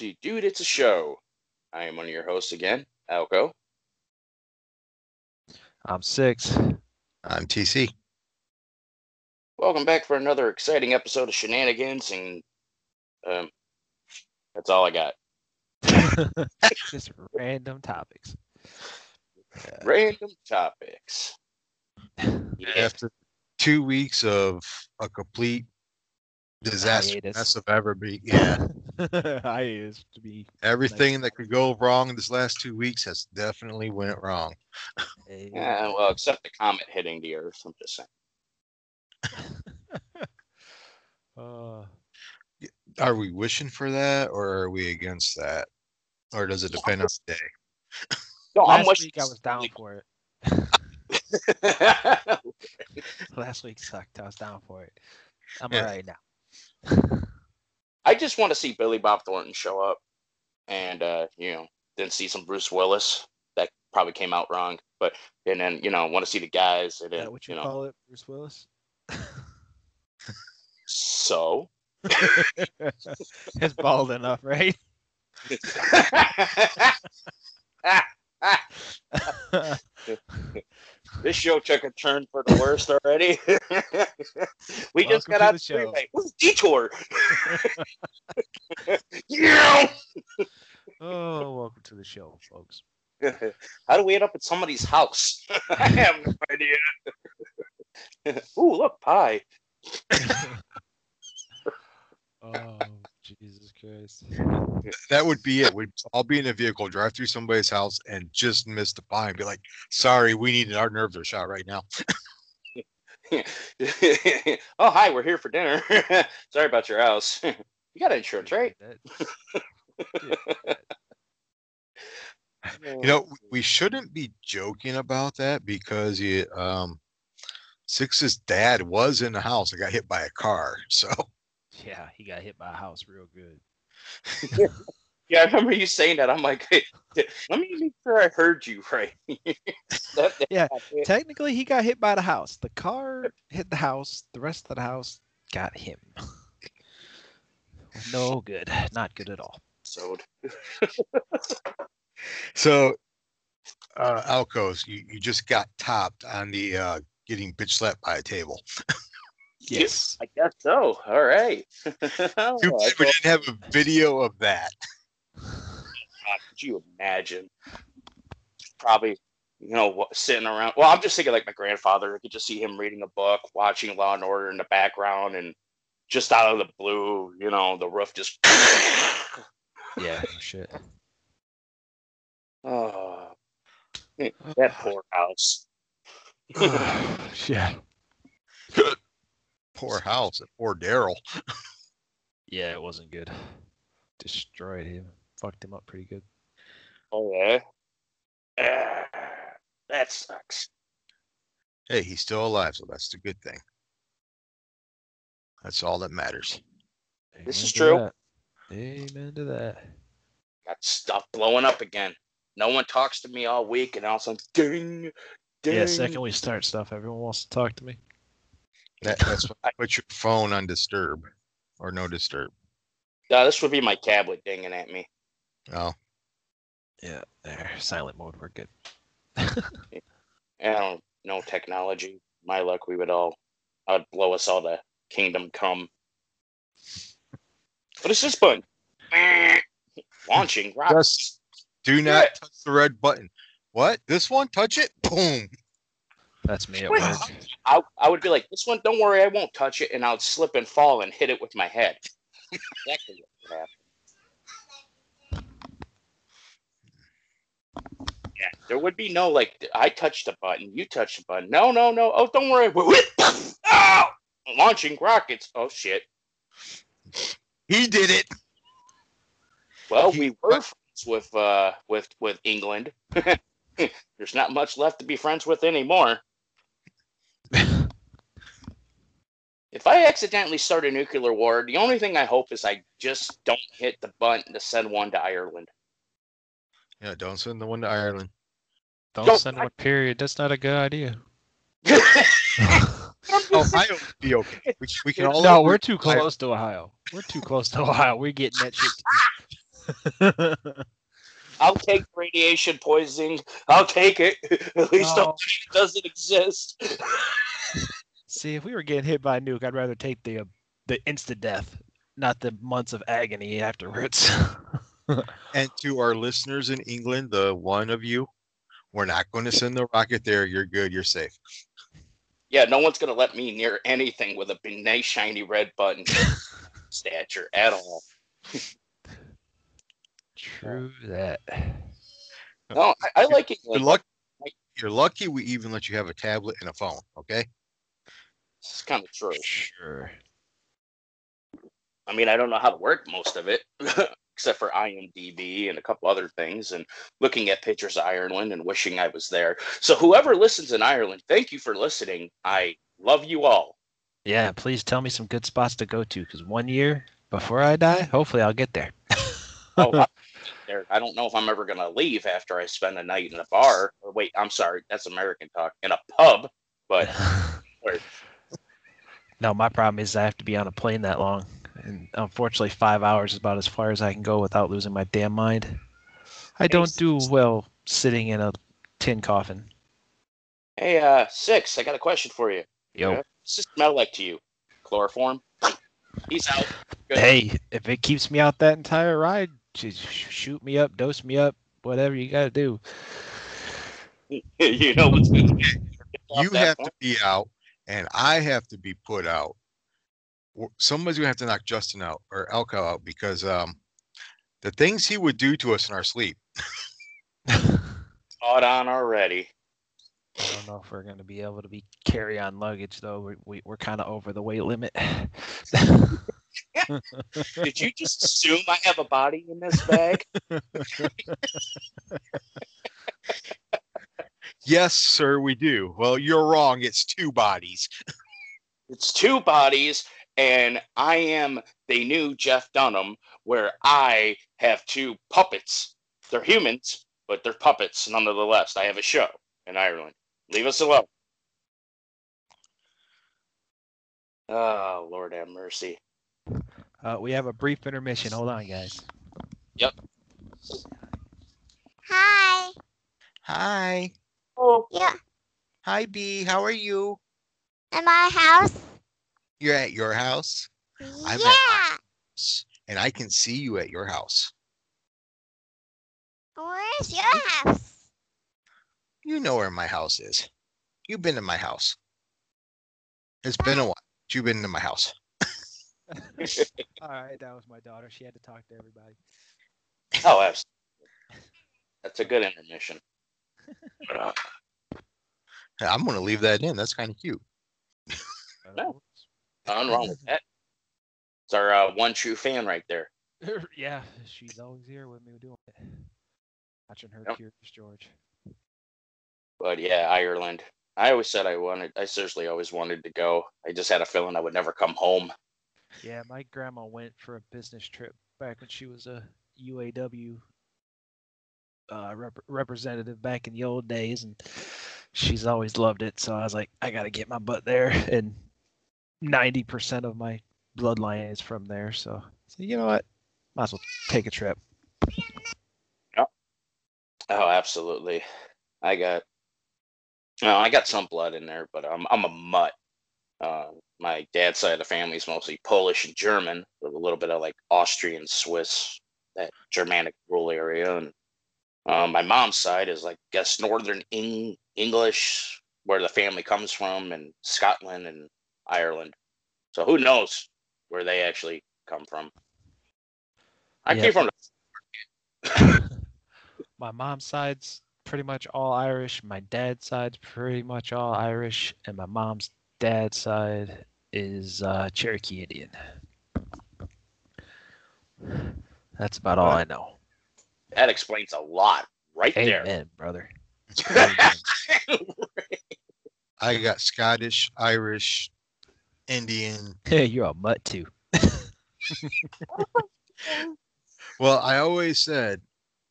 to Dude It's a Show. I am one of your hosts again, Alco. I'm six. I'm TC. Welcome back for another exciting episode of Shenanigans, and um, that's all I got. Just random topics. Random topics. Yeah. After two weeks of a complete disaster Hiatus. mess of ever be yeah. I is to be Everything that could go wrong in this last two weeks has definitely went wrong. Yeah, well, except the comet hitting the Earth. I'm just saying. uh, Are we wishing for that or are we against that? Or does it depend on the day? No, I'm last wishing week I was down for it. it. Last week sucked. I was down for it. I'm Yeah. alright now. I just want to see Billy Bob Thornton show up, and uh, you know, then see some Bruce Willis. That probably came out wrong, but and then you know, want to see the guys, and then that what you, you know, call it, Bruce Willis? so. it's bald enough, right? this show took a turn for the worst already. we just got out the the show. freeway. Who's detour? yeah. oh, welcome to the show, folks. How do we end up at somebody's house? I have no idea. Ooh, look, pie. oh, Jesus Christ. That would be it. We'd all be in a vehicle, drive through somebody's house and just miss the pie and be like, sorry, we need our nerves are shot right now. oh, hi, we're here for dinner. Sorry about your house. you got insurance, right? You know, we shouldn't be joking about that because he, um, Six's dad was in the house and got hit by a car. So yeah, he got hit by a house real good. Yeah, I remember you saying that. I'm like, hey, let me make sure I heard you right. That- that- Yeah, Technically, he got hit by the house. The car hit the house. The rest of the house got him. No good. Not good at all. episode. So, uh, Alcos, you, you just got topped on the uh, getting bitch slapped by a table. Yes. I guess so. All right. Too bad we didn't have a video of that. God, could you imagine? Probably, you know, sitting around. Well, I'm just thinking like my grandfather. I could just see him reading a book, watching Law and Order in the background, and just out of the blue, you know, the roof just. Yeah. Shit. oh, that poor house. yeah. Poor house, and poor Daryl. Yeah, it wasn't good. Destroyed him. Fucked him up pretty good. Oh yeah. Ah, that sucks. Hey, he's still alive, so that's the good thing. That's all that matters. This is true. that. Amen to that. Got stuff blowing up again. No one talks to me all week, and all of a sudden, ding, ding. Yeah, second we start stuff, everyone wants to talk to me. That, that's why put your phone on disturb or no disturb. No, this would be my tablet dinging at me. Oh, Yeah, there. Silent mode, we're good. I don't know technology. My luck, we would all, I'd blow us all to kingdom come. What is this button? Launching rocket. Yes. do not touch the red button. What? This one? Touch it? Boom. That's me at work. I, I would be like, this one, don't worry, I won't touch it, and I would slip and fall and hit it with my head. exactly what would happen. Yeah, there would be no like, I touched the button, you touched the button. No, no, no. Oh, don't worry. Oh, launching rockets. Oh shit. He did it. Well, He- we were friends with uh with with England. There's not much left to be friends with anymore. If I accidentally start a nuclear war, the only thing I hope is I just don't hit the button to send one to Ireland. Yeah, don't send the one to Ireland. Don't Don't- send one, period. That's not a good idea. Ohio would be okay. We, we can all no, we're too Ohio- close to Ohio. We're too close to Ohio. We're getting that shit. I'll take radiation poisoning. I'll take it. At least Oh. don't think it doesn't exist. See, if we were getting hit by a nuke, I'd rather take the uh, the instant death, not the months of agony afterwards. And to our listeners in England, the one of you, we're not going to send the rocket there. You're good. You're safe. Yeah, no one's gonna let me near anything with a nice shiny red button stature at all. True that. No, I, I like You're lucky. You're lucky we even let you have a tablet and a phone. Okay. It's kind of true. Sure. I mean, I don't know how to work most of it, except for IMDb and a couple other things, and looking at pictures of Ireland and wishing I was there. So, whoever listens in Ireland, thank you for listening. I love you all. Yeah, please tell me some good spots to go to, because one year before I die, hopefully I'll get there. Oh, I, there. I don't know if I'm ever gonna leave after I spend a night in a bar. Or wait, I'm sorry, that's American talk. In a pub, but. no, my problem is I have to be on a plane that long, and unfortunately, five hours is about as far as I can go without losing my damn mind. I don't do well sitting in a tin coffin. hey, uh, six. I got a question for you. Yo, Yeah. What's it smell like to you? Chloroform. He's out. Good. hey, if it keeps me out that entire ride, just shoot me up, dose me up, whatever you got to do. you know what's good. You have to be out, and I have to be put out. Somebody's gonna have to knock Justin out or Elko out because um, the things he would do to us in our sleep. Caught on already. I don't know if we're going to be able to be carry on luggage though. We, we we're kind of over the weight limit. Did you just assume I have a body in this bag? Yes, sir, we do. Well, you're wrong. It's two bodies. It's two bodies, and I am the new Jeff Dunham, where I have two puppets. They're humans, but they're puppets nonetheless. I have a show in Ireland. Leave us alone. Oh, Lord have mercy. uh, we have a brief intermission. Hold on, guys. Yep. Hi. Hi. Oh, Yeah. Hi, B. How are you? In my house? You're at your house, I'm at yeah. S- and I can see you at your house. Where's your house? You know where my house is. You've been to my house. It's been a while. but You've been to my house. All right, that was my daughter. She had to talk to everybody. oh, absolutely. That's a good intermission. Uh, I'm going to leave that in. That's kind of cute. No. nothing wrong with that. It's our uh, one true fan right there. yeah, she's always here with me doing it. Watching her Yep. Curious George. But yeah, Ireland. I always said I wanted. I seriously always wanted to go. I just had a feeling I would never come home. Yeah, my grandma went for a business trip back when she was a UAW uh, rep- representative back in the old days, and she's always loved it. So I was like, I got to get my butt there, and ninety percent of my bloodline is from there. So, so you know what? Might as well take a trip. Oh, absolutely. I got. No, I got some blood in there, but I'm I'm a mutt. Uh, my dad's side of the family is mostly Polish and German, with a little bit of like Austrian, Swiss, that Germanic rule area, and um, my mom's side is like I guess Northern Eng- English, where the family comes from, and Scotland and Ireland. So who knows where they actually come from? I Yeah. came from the my mom's side's pretty much all Irish. My dad's side's pretty much all Irish, and my mom's dad's side is uh, Cherokee Indian. That's about all I know. That explains a lot right there. Amen, brother. I got Scottish, Irish, Indian. Hey, you're a mutt too. Well, I always said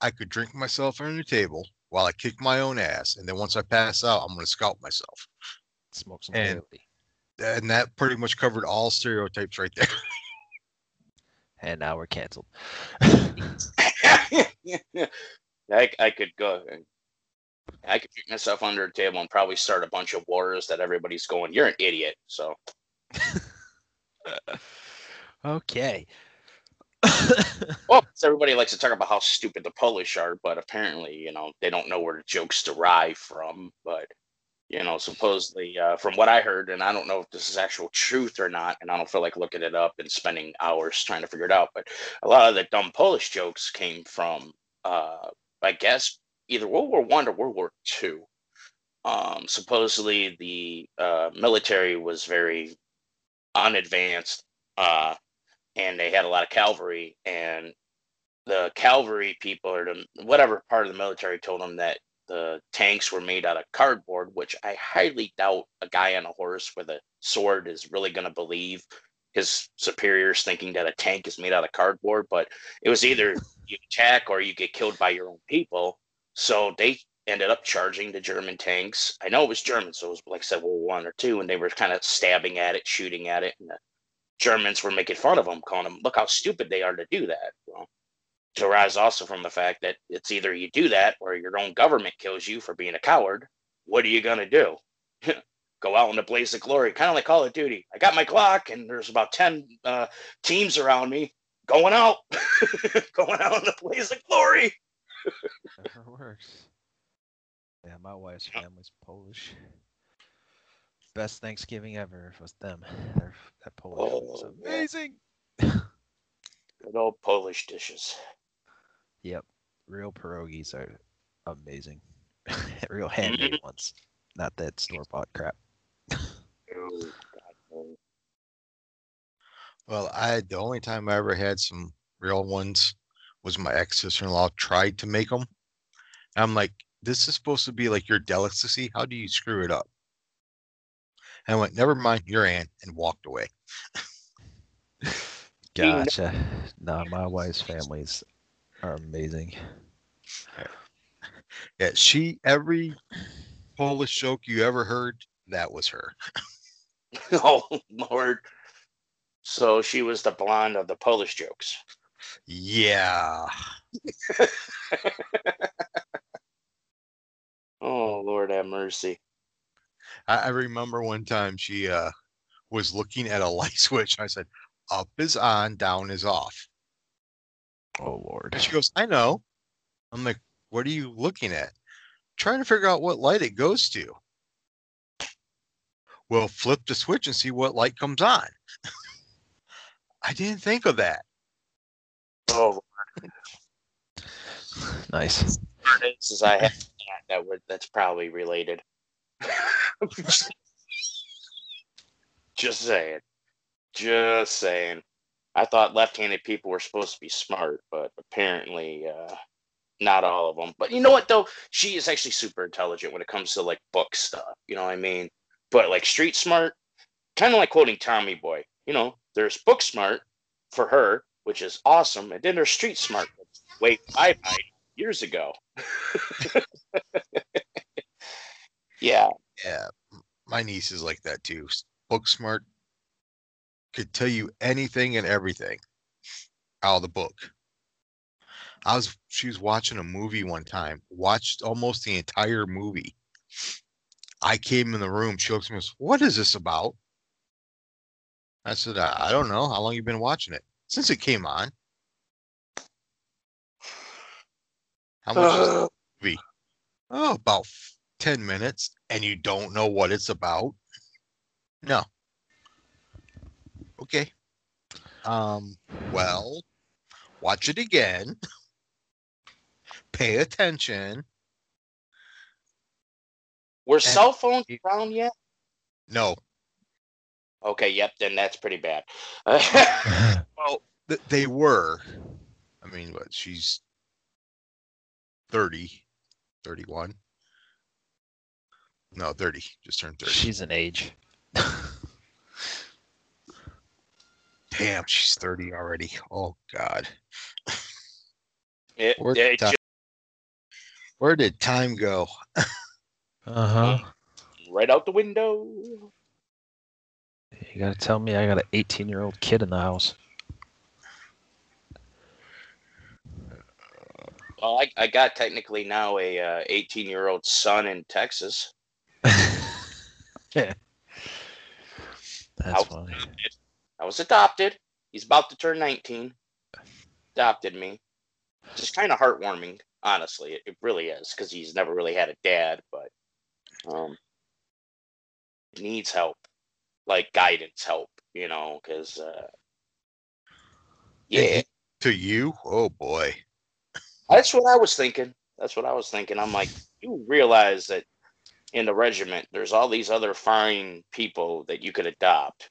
I could drink myself under the table while I kick my own ass. And then once I pass out, I'm going to scalp myself. Smoke some And- peyote. And that pretty much covered all stereotypes right there. And now we're canceled. I, I could go. I could pick myself under a table and probably start a bunch of wars that everybody's going, "You're an idiot." So okay. Well, everybody likes to talk about how stupid the Polish are, but apparently, you know, they don't know where the jokes derive from. But, you know, supposedly, uh, from what I heard, and I don't know if this is actual truth or not, and I don't feel like looking it up and spending hours trying to figure it out, but a lot of the dumb Polish jokes came from, uh, I guess, either World War One or World War Two. Um, supposedly, the uh, military was very unadvanced. Uh, and they had a lot of cavalry and the cavalry people or the whatever part of the military told them that the tanks were made out of cardboard which i highly doubt a guy on a horse with a sword is really going to believe his superiors thinking that a tank is made out of cardboard but it was either you attack or you get killed by your own people so they ended up charging the german tanks i know it was german so it was like I world War one or two and they were kind of stabbing at it shooting at it and the Germans were making fun of them, calling them, look how stupid they are to do that. Well, derives also from the fact that it's either you do that or your own government kills you for being a coward. What are you going to do? Go out in the blaze of glory, kind of like Call of Duty. I got my clock, and there's about 10 uh, teams around me going out, going out in the blaze of glory. Never works. Yeah, my wife's family's Polish. Best Thanksgiving ever was them. Their, that Polish was Oh, yeah. amazing. Good old Polish dishes. Yep, real pierogies are amazing. real handmade mm-hmm. ones, not that store bought crap. Oh, God, no. Well, I the only time I ever had some real ones was my ex sister in law tried to make them. I'm like, this is supposed to be like your delicacy. How do you screw it up? And I went, never mind, your aunt, and walked away. You know- Gotcha. Nah, my wife's families are amazing. Yeah, she every Polish joke you ever heard, that was her. oh, Lord. So she was the blonde of the Polish jokes. Yeah. Oh, Lord have mercy. I, I remember one time she uh was looking at a light switch. I said, up is on, down is off. Oh Lord. She goes, I know. I'm like, what are you looking at? Trying to figure out what light it goes to. Well, flip the switch and see what light comes on. I didn't think of that. Oh, Nice. Lord, this is I have that, that would that's probably related. Just saying. Just saying. I thought left-handed people were supposed to be smart, but apparently uh, not all of them. But you know what though? She is actually super intelligent when it comes to like book stuff. You know what I mean? But like street smart, kind of like quoting Tommy Boy. You know, there's book smart for her, which is awesome, and then there's street smart. Wait, bye bye years ago. yeah, Yeah, my niece is like that too. Book smart could tell you anything and everything out of the book. I was she was watching a movie one time, watched almost the entire movie. I came in the room, she looks at me and goes, What is this about? I said, I, don't know. How long you been watching it? Since it came on. How much is Uh, Oh, about 10 minutes, and you don't know what it's about? No. Okay. Um, well, watch it again. Pay attention. were cell phones you- around yet? No, Okay, yep, then that's pretty bad. well, th- they were. I mean, what, she's 30, 31. No, 30, just turned 30. She's an age. Damn, she's 30 already. Oh, God. It, Where'd it the just Where did time go? Uh huh. right out the window. You gotta tell me I got an 18 year old kid in the house. Well, I, I got technically now a uh, 18 year old son in Texas. yeah. That's How- funny. I was adopted. He's about to turn 19. Adopted me. Just kind of heartwarming, honestly. It, it really is because he's never really had a dad, but um, needs help, like guidance help, you know, because uh, yeah, he- to you, oh boy. that's what I was thinking. That's what I was thinking. I'm like, you realize that in the regiment, there's all these other fine people that you could adopt,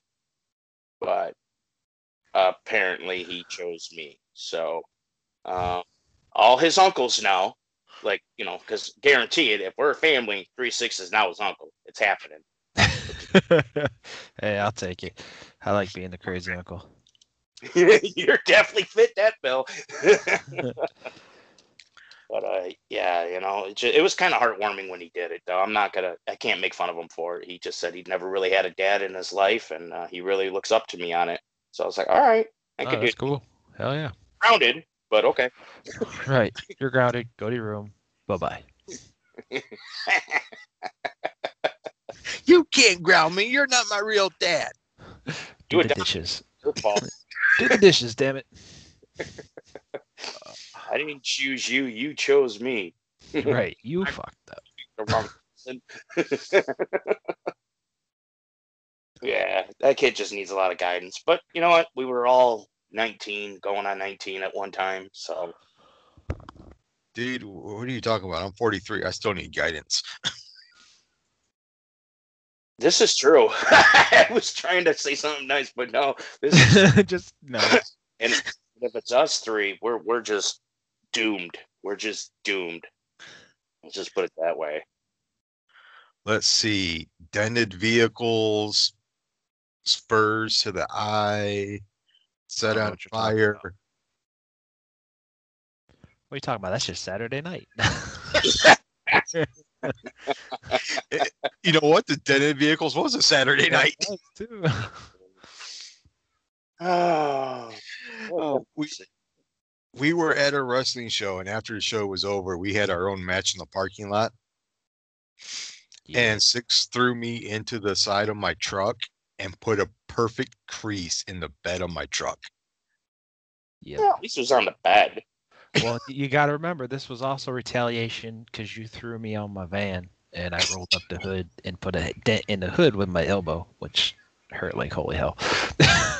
but apparently he chose me. So, um, all his uncles now, like you know, because guarantee it, if we're a family, three six is now his uncle. It's happening. hey, I'll take it. I like being the crazy uncle. You're definitely fit that bill. but uh, yeah, you know, it, ju- it was kind of heartwarming when he did it. Though I'm not gonna, I can't make fun of him for it. He just said he'd never really had a dad in his life, and uh, he really looks up to me on it. So I was like, all right, I Oh, could do that's cool. Hell yeah. grounded, but okay. Right. You're grounded. Go to your room. Bye bye. You can't ground me. You're not my real dad. Do Do it the down. dishes. Your fault. Do the dishes, damn it. I didn't choose you. You chose me. Right. You fucked up. the wrong person. yeah, that kid just needs a lot of guidance. But you know what? We were all 19, going on 19 at one time. So Dude, what are you talking about? I'm 43. I still need guidance. this is true. I was trying to say something nice, but no. This is, Just no. and if it's us three, we're we're just doomed. We're just doomed. Let's just put it that way. Let's see. Dented vehicles, spurs to the eye, set I don't on what you're talking fire. What are you talking about? That's just Saturday night. You know what? The dented vehicles was a Saturday night. Too. Oh, Oh, we, we were at a wrestling show, and after the show was over, we had our own match in the parking lot. And Six threw me into the side of my truck and put a perfect crease in the bed of my truck. Yep. at least it was on the bed. Well, you got to remember this was also retaliation because you threw me on my van and I rolled up the hood and put a dent in the hood with my elbow, which hurt like holy hell.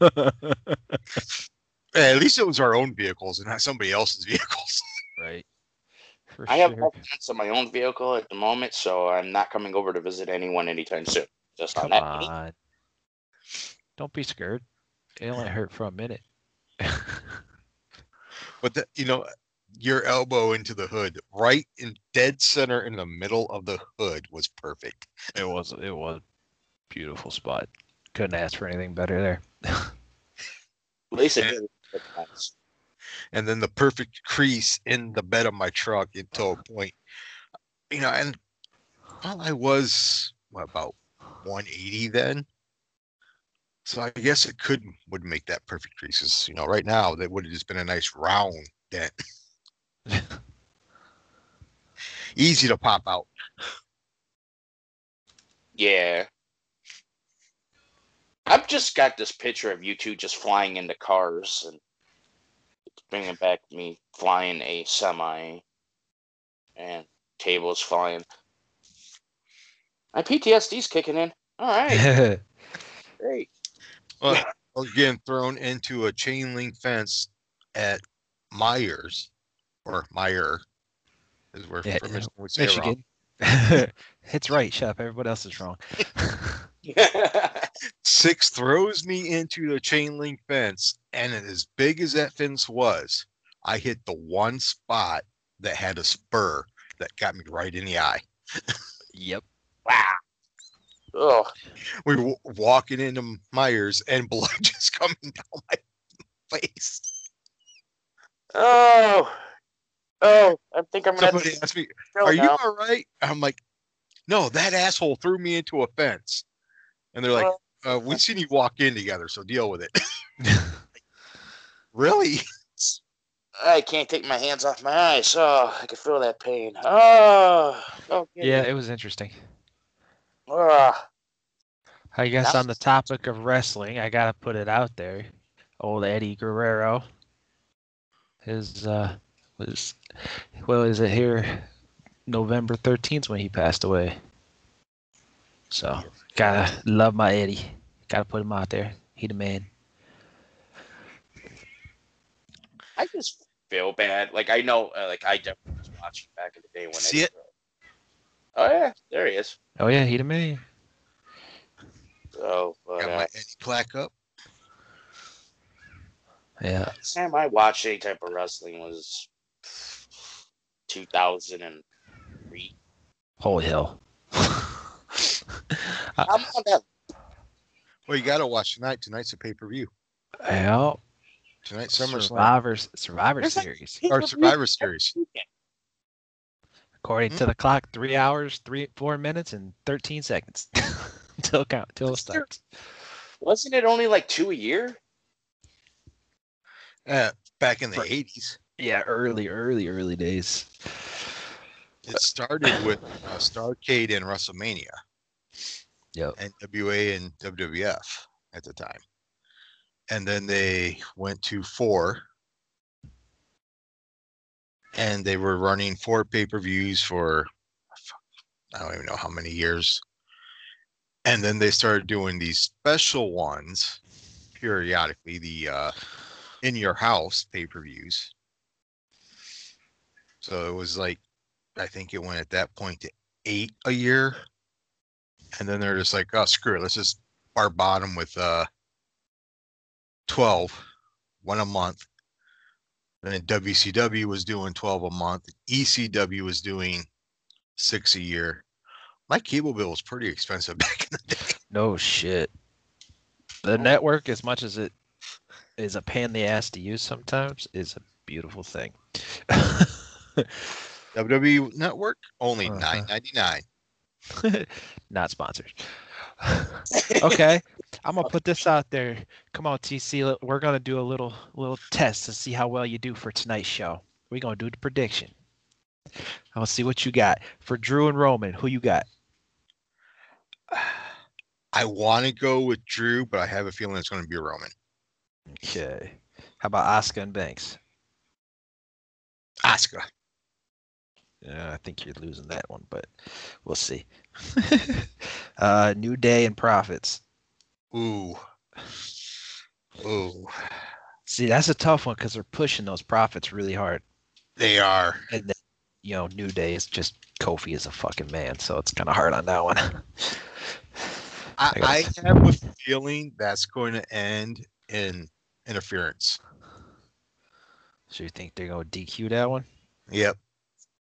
Hey, at least it was our own vehicles and not somebody else's vehicles. right. For I have sure. no plans on my own vehicle at the moment, so I'm not coming over to visit anyone anytime soon. Just on Come that. on. Don't be scared. It only hurt for a minute. But the, you know, your elbow into the hood, right in dead center in the middle of the hood, was perfect. it was it was a beautiful spot. Couldn't ask for anything better there. At least it did. And then the perfect crease in the bed of my truck until a point. You know, and well, I was what, about 180 then. So I guess it could would make that perfect crease. You know, right now that would have just been a nice round dent. Easy to pop out. Yeah. I've just got this picture of you two just flying into cars and it's bringing back me flying a semi and tables flying. My PTSD's kicking in. All right, great. Well, I was getting thrown into a chain link fence at Meijer's or Meijer is where Yeah, from Michigan we say it wrong. Michigan. it's right, Chef. Everybody else is wrong. Six throws me into the chain link fence, and as big as that fence was, I hit the one spot that had a spur that got me right in the eye. Yep. wow. Oh, We were walking into Meijer's, and blood just coming down my face. oh, oh! I think I'm gonna. Have Somebody to asked me, go "Are you all right?" I'm like, "No, that asshole threw me into a fence," and they're like, oh. Uh, "We seen you walk in together, so deal with it." really? I can't take my hands off my eyes. Oh, I can feel that pain. Oh, okay. Yeah, it was interesting. Ah. I guess on the topic of wrestling, I gotta put it out there. Old Eddie Guerrero. His uh was well is it here November thirteenth when he passed away. So gotta love my Eddie. Gotta put him out there. He the man. I just feel bad. Like I know, uh, like I definitely was watching back in the day when See it? Oh yeah, there he is. Oh yeah, he the man. So, but, Got uh, my Eddie plaque up. Yeah. last time I watched any type of wrestling was 2003. Holy hell. I'm on that. Well, you got to watch tonight. Tonight's a pay per view. Well, Tonight, SummerSlam Survivors Survivor There's like- Series. or Survivor Series. According Hmm? to the clock, three hours, three four minutes, and thirteen seconds until count till it What's your- starts. Wasn't it only like two a year? Uh, back in the For- '80s, Yeah, early, early, early days. it started with uh, Starcade and WrestleMania, Yep. NWA and WWF at the time, and then they went to four, and they were running four pay per views for I don't even know how many years, and then they started doing these special ones periodically. The uh, in your house pay per views. So it was like, I think it went at that point to eight a year. And then they're just like, oh, screw it. Let's just bar bottom with uh, 12, one a month. And then WCW was doing 12 a month. ECW was doing six a year. My cable bill was pretty expensive back in the day. No shit. The network, as much as it is a pain in the ass to use sometimes, is a beautiful thing. WWE Network, only Uh-huh. nine ninety nine. Not sponsored. okay, I'm gonna put this out there. Come on, TC. We're gonna do a little little test to see how well you do for tonight's show. We're gonna do the prediction. I'll see what you got for Drew and Roman. Who you got? I want to go with Drew, but I have a feeling it's going to be Roman. Okay. How about Asuka and Banks? Asuka. Yeah, I think you're losing that one, but we'll see. uh, New Day and Profits. Ooh. Ooh. See, that's a tough one because they're pushing those profits really hard. They are. And then, you know, New Day is just Kofi is a fucking man, so it's kind of hard on that one. I, I I have a feeling that's going to end in interference. so you think they're gonna DQ that one? Yep.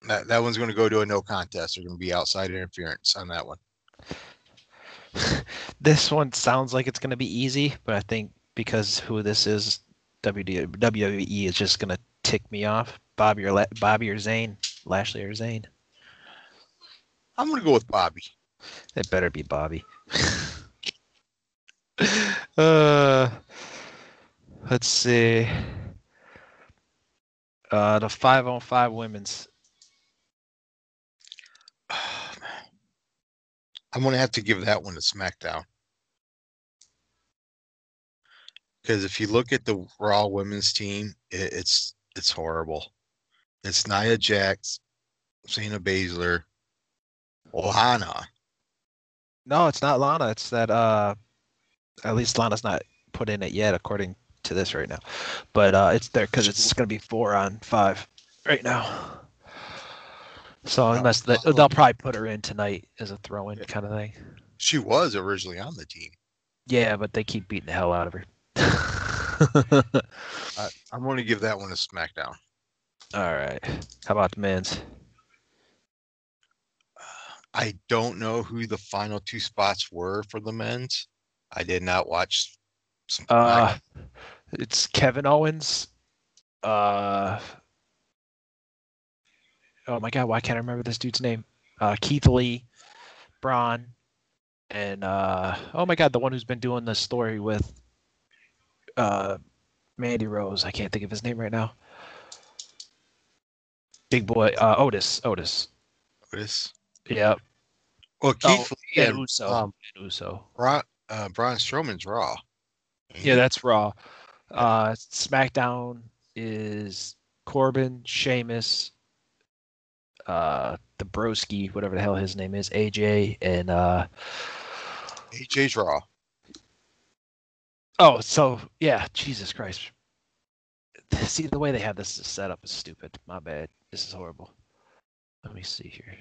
That, that one's going to go to a no contest. They're going to be outside interference on that one. This one sounds like it's gonna be easy, but I think because who this is, WD, WWE is just gonna tick me off. Bobby or La- Bobby or Zayn, Lashley or Zayn. I'm going to go with Bobby. It better be Bobby. uh, let's see. Uh, the five on five women's. I'm going to have to give that one to SmackDown. Because if you look at the Raw women's team, it, it's it's horrible. It's Nia Jax, Shayna Baszler, Ohana. No, it's not Lana. It's that. Uh, at least Lana's not put in it yet, according to this right now. But uh, it's there because it's gonna be four on five right now. So unless they, they'll probably put her in tonight as a throw-in kind of thing. She was originally on the team. Yeah, but they keep beating the hell out of her. I, I'm going to give that one to SmackDown. All right. How about the men's? I don't know who the final two spots were for the men's. I did not watch. Some, Uh, it's Kevin Owens. Uh, oh my God, why can't I remember this dude's name? Uh, Keith Lee, Braun, and uh, oh my God, the one who's been doing the story with uh, Mandy Rose. I can't think of his name right now. Big boy, uh, Otis. Otis. Otis. Yeah. Well, Oh, Keith Lee and and Uso. um, and Uso. Braun, uh, Braun Strowman's Raw. Yeah, that's Raw. Uh, SmackDown is Corbin, Sheamus, uh, the Broski, whatever the hell his name is, AJ, and uh, AJ's Raw. oh, so yeah, Jesus Christ. See the way they have this set up is stupid. My bad. This is horrible. Let me see here.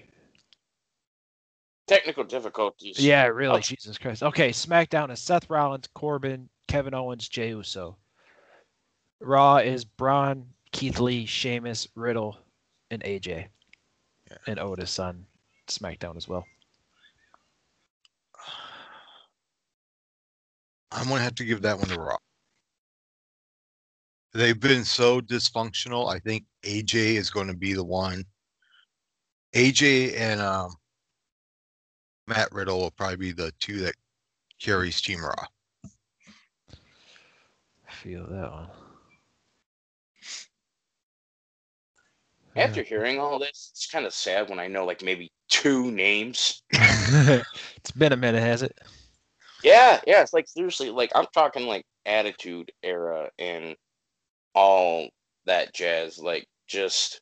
Technical difficulties. Yeah, really, Oh. Jesus Christ. Okay, SmackDown is Seth Rollins, Corbin, Kevin Owens, Jey Uso. Raw is Braun, Keith Lee, Sheamus, Riddle, and AJ. Yeah. And Otis on SmackDown as well. I'm gonna have to give that one to Raw. They've been so dysfunctional. I think AJ is going to be the one. AJ and um, Matt Riddle will probably be the two that carries Team Raw. I feel that one. After hearing all this, it's kind of sad when I know like maybe two names. it's been a minute, has it? Yeah, yeah. It's like seriously, like I'm talking like attitude era and all that jazz. Like just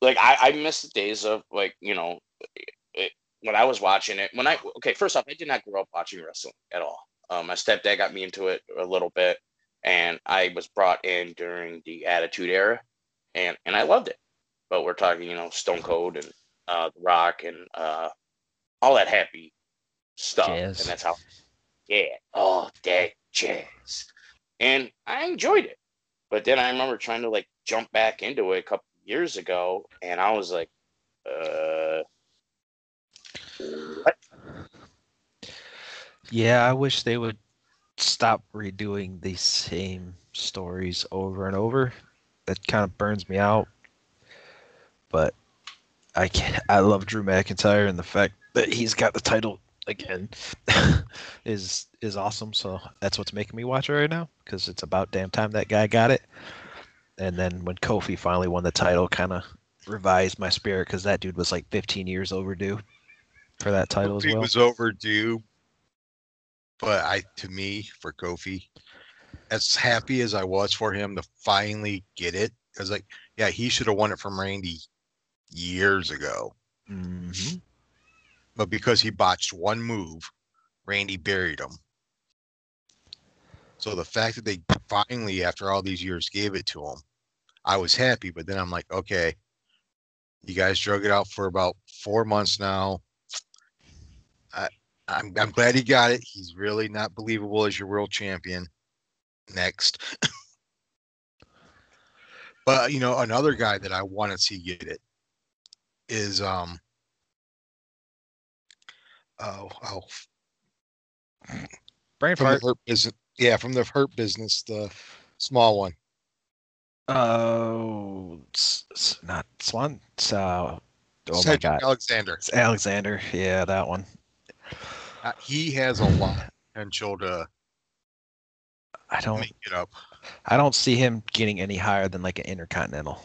like I, I miss the days of like, you know, it, when I was watching it. When I okay, first off, I did not grow up watching wrestling at all. Um, my stepdad got me into it a little bit, and I was brought in during the Attitude Era, and and I loved it. But we're talking, you know, Stone Cold and uh, The Rock and uh, all that happy stuff, Jazz. and that's how. Yeah, all that jazz, and I enjoyed it. But then I remember trying to like jump back into it a couple years ago, and I was like, uh, what? Yeah, I wish they would stop redoing the same stories over and over. That kind of burns me out. But I can I love Drew McIntyre and the fact that he's got the title again is is awesome. So that's what's making me watch it right now because it's about damn time that guy got it. And then when Kofi finally won the title, kind of revised my spirit because that dude was like 15 years overdue for that title as Kofi well. was overdue, but I, to me, for Kofi, as happy as I was for him to finally get it, I was like, yeah, he should have won it from Randy years ago. Mhm. But because he botched one move, Randy buried him. So the fact that they finally, after all these years, gave it to him, I was happy. But then I'm like, okay, you guys drug it out for about four months now. I, I'm, I'm glad he got it. He's really not believable as your world champion. Next. but you know, another guy that I want to see get it is um oh oh Brain from fart. the hurt business yeah from the hurt business the small one Oh, it's, not Swan. It's, uh, oh my god, Alexander it's Alexander. Yeah, that one. Uh, he has a lot of potential to I don't. make it up I don't see him getting any higher than like an intercontinental.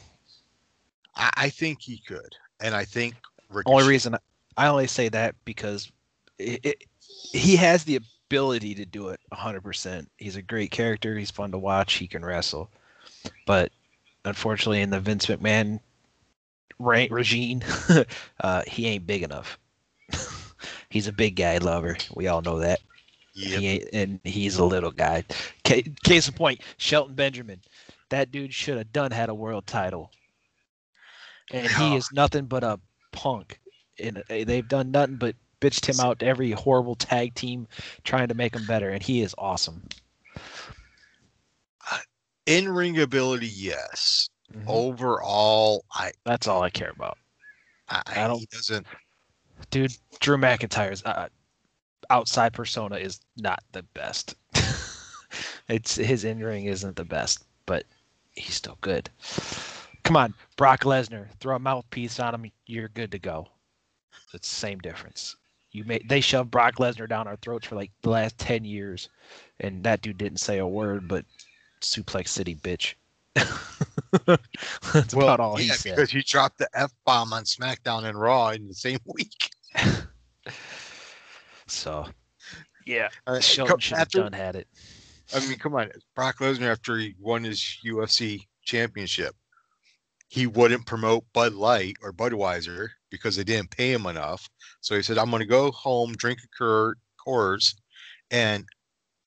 I, I think he could and I think Only reason I only say that because it, it, he has the ability to do it 100%. He's a great character. He's fun to watch. He can wrestle. But unfortunately, in the Vince McMahon rank regime, uh, he ain't big enough. he's a big guy lover. We all know that. Yep. He and he's a little guy. Case in point, Shelton Benjamin. That dude should have done had a world title. And he is nothing but a punk. And uh, they've done nothing but bitched him out to every horrible tag team trying to make him better. And he is awesome. in ring ability yes Mm-hmm. overall I That's all I care about. I, I don't- he doesn't Dude, Drew McIntyre's uh, outside persona is not the best. it's his in ring isn't the best, but he's still good. Come on, Brock Lesnar, throw a mouthpiece on him, you're good to go. It's the same difference. You made they shoved Brock Lesnar down our throats for like the last ten years, and that dude didn't say a word, but suplex city bitch. That's about all he yeah, said. because he dropped the f bomb on SmackDown and Raw in the same week. So yeah, Uh, Shelton should have done had it. I mean, come on, Brock Lesnar after he won his UFC championship, he wouldn't promote Bud Light or Budweiser because they didn't pay him enough. So he said, "I'm going to go home, drink a cur- Coors, and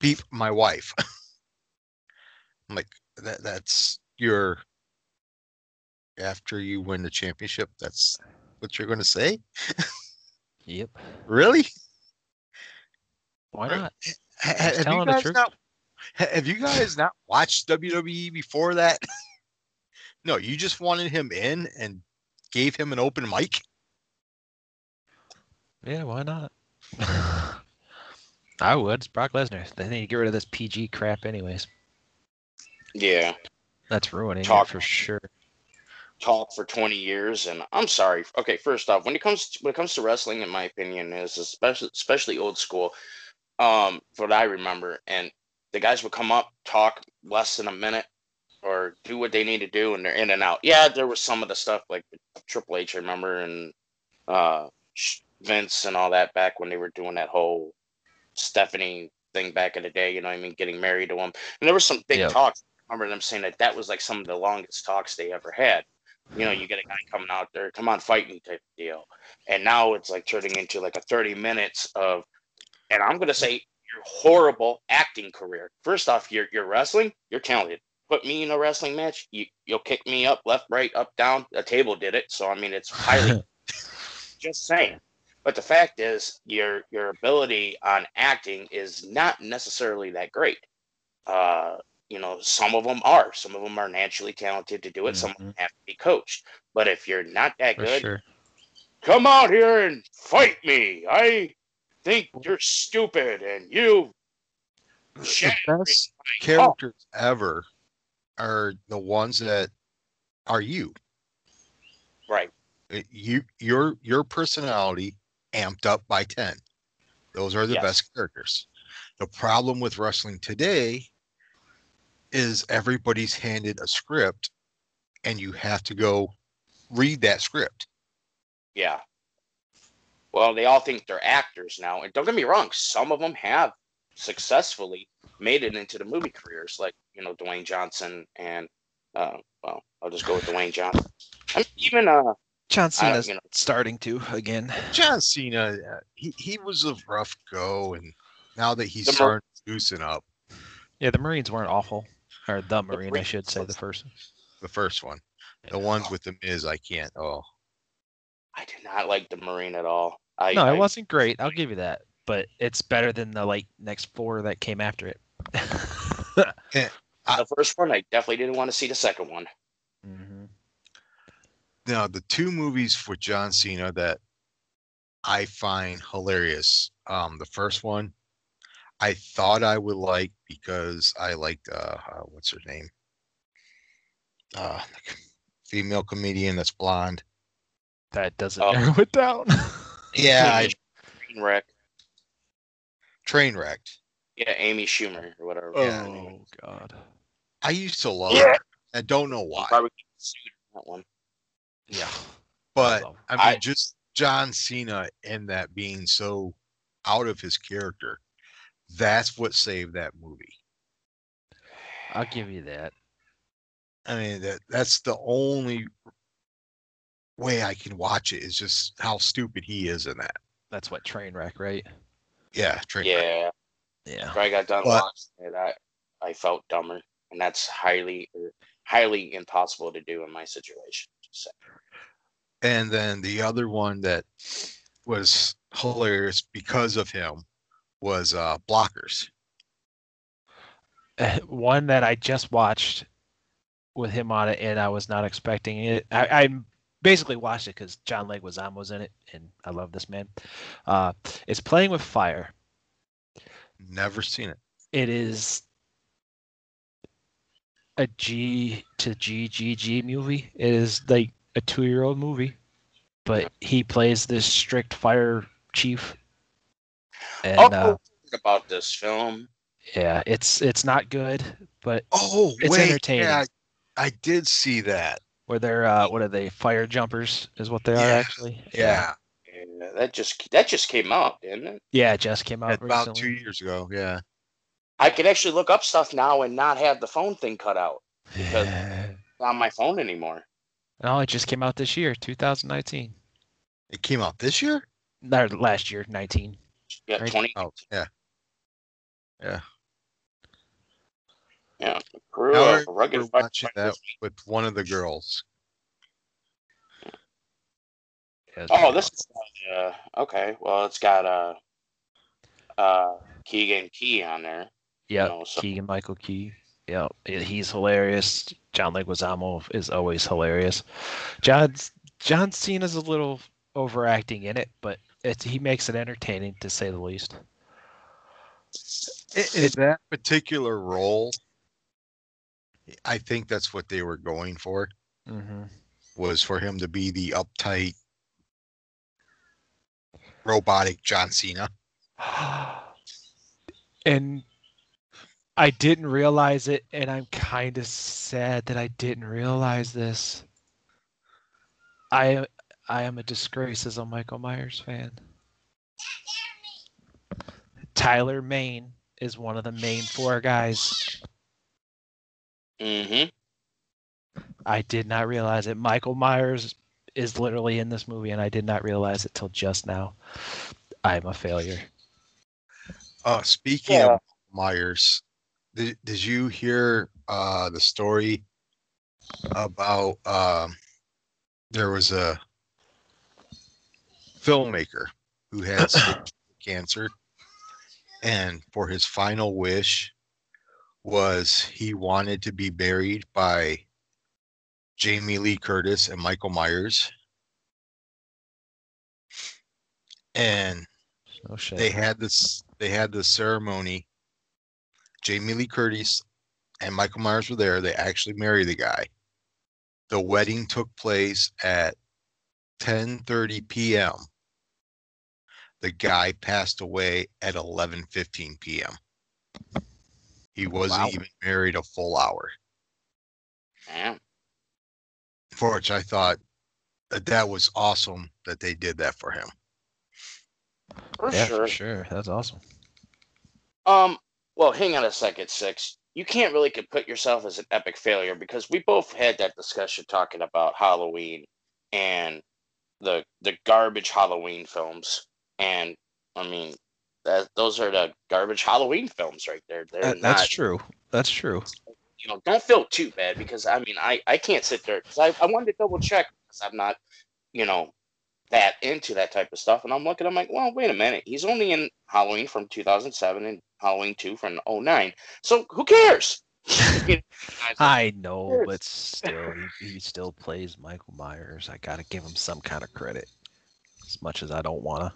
beat my wife." I'm like, that that's your after you win the championship. That's what you're going to say, Yep. really? Why not? Ha- He's have you telling the guys truth. not have you guys not watched WWE before that? no, you just wanted him in and gave him an open mic. Yeah, why not? I would. It's Brock Lesnar. They need to get rid of this PG crap, anyways. Yeah. That's ruining Talk. it for sure. talk for 20 years and i'm sorry okay first off when it comes to, when it comes to wrestling in my opinion is especially especially old school um what i remember and the guys would come up talk less than a minute or do what they need to do and they're in and out. Yeah there was some of the stuff like triple h i remember and uh vince and all that back when they were doing that whole stephanie thing back in the day you know i mean getting married to him. And there was some big talks. I remember them saying that that was like some of the longest talks they ever had. You know, you get a guy coming out there, come on, fight me type deal. And now it's like turning into like a 30 minutes of, and I'm going to say, your horrible acting career. First off, you're, you're wrestling, you're talented. Put me in a wrestling match, you, you'll kick me up, left, right, up, down. A table did it. So, I mean, it's highly just saying. But the fact is, your your ability on acting is not necessarily that great. Uh, you know, some of them are. Some of them are naturally talented to do it. Some of them have to be coached. But if you're not that For good, sure. come out here and fight me. I think you're stupid and you. The best characters ever are the ones that are you. Right. Uh, You your your personality amped up by 10. Those are the Yes. best characters. The problem with wrestling today is everybody's handed a script and you have to go read that script. Yeah. Well, they all think they're actors now. And don't get me wrong, some of them have successfully made it into the movie careers, like, you know, Dwayne Johnson and, uh, well, I'll just go with Dwayne Johnson. I mean, even, uh, John I, Cena's you know, starting to again. John Cena, uh, he, he was a rough go and now that he's starting to loosen up, Yeah, the Marines weren't awful. Or the Marine, I should say, the first one. the first one. The ones with the Miz, I can't. Oh, I did not like the Marine at all. I, No, I, it wasn't great. I'll give you that. But it's better than the like next four that came after it. the first one, I definitely didn't want to see the second one. hmm now the two movies for John Cena that I find hilarious. Um, the first one, I thought I would like because I liked uh, uh what's her name? Uh, the female comedian that's blonde. That doesn't Oh. narrow it down. Yeah, I, Train wreck. train wrecked. Yeah, Amy Schumer or whatever. Yeah. oh God. I used to love Yeah. it. I don't know why, Probably get sued on that one. Yeah. but love- I mean, I- just John Cena and that being so out of his character. That's what saved that movie. I'll give you that. I mean that that's the only way I can watch it is just how stupid he is in that. That's what train wreck, right? Yeah, train wreck. Yeah. Yeah. I got done But- watching it, I, I felt dumber, and that's highly highly impossible to do in my situation. Just saying. And then the other one that was hilarious because of him was uh Blockers. One that I just watched with him on it, and I was not expecting it. I, I basically watched it because John Leguizamo was in it, and I love this man. Uh, it's Playing with Fire. Never seen it. It is a G to G G G movie. It is like a two year old movie, but he plays this strict fire chief. And oh, uh, about this film. yeah, it's it's not good, but Oh, It's wait, entertaining. Yeah, I did see that. Where they're uh, what are they? Fire jumpers is what they are actually. Yeah, Yeah, that just that just came out, didn't it? Yeah, it just came out about two years ago. Yeah, I could actually look up stuff now and not have the phone thing cut out because- Yeah. on my phone anymore. No, it just came out this year, 2019. it came out this year. Or last year, 19. Yeah, Right. twenty. Oh, yeah. Yeah, crew Now of we're, rugged we're watching that with one of the girls. Yeah, Oh, this is uh, okay. Well, it's got uh, uh, Keegan Key on there. Yep, know, so- Keegan Michael Key. Yep, yeah, he's hilarious. John Leguizamo is always hilarious. John's John Cena's a little overacting in it, but it's he makes it entertaining to say the least. In that particular role, I think that's what they were going for. Mm-hmm. Was for him to be the uptight, robotic John Cena. and I didn't realize it, and I'm kind of sad that I didn't realize this. I I am a disgrace as a Michael Myers fan. Tyler Mane is one of the main four guys. Mm-hmm. I did not realize it. Michael Myers is literally in this movie, and I did not realize it till just now. I'm a failure. Uh, speaking Yeah. of Myers, did, did you hear uh, the story about um, there was a filmmaker who had cancer, and for his final wish was he wanted to be buried by Jamie Lee Curtis and Michael Myers. And No they had this they had the ceremony jamie lee curtis and michael myers were there they actually married the guy the wedding took place at 10:30 p.m. the guy passed away at 11:15 p.m. he wasn't Wow. even married a full hour Damn. for which i thought that that was awesome that they did that for him For yeah, sure. for sure. That's awesome. Um. Well, hang on a second, six. You can't really put yourself as an epic failure because we both had that discussion talking about Halloween and the the garbage Halloween films, and I mean that those are the garbage Halloween films right there. They're That- not. that's true. That's true. you know, don't feel too bad because I mean, I I can't sit there because I I wanted to double check because I'm not, you know, that into that type of stuff, and I'm looking, I'm like, well, wait a minute, he's only in Halloween from 2007 and Halloween 2 from 09, so who cares? I know, but still, he, he still plays Michael Myers. I gotta give him some kind of credit, as much as I don't wanna.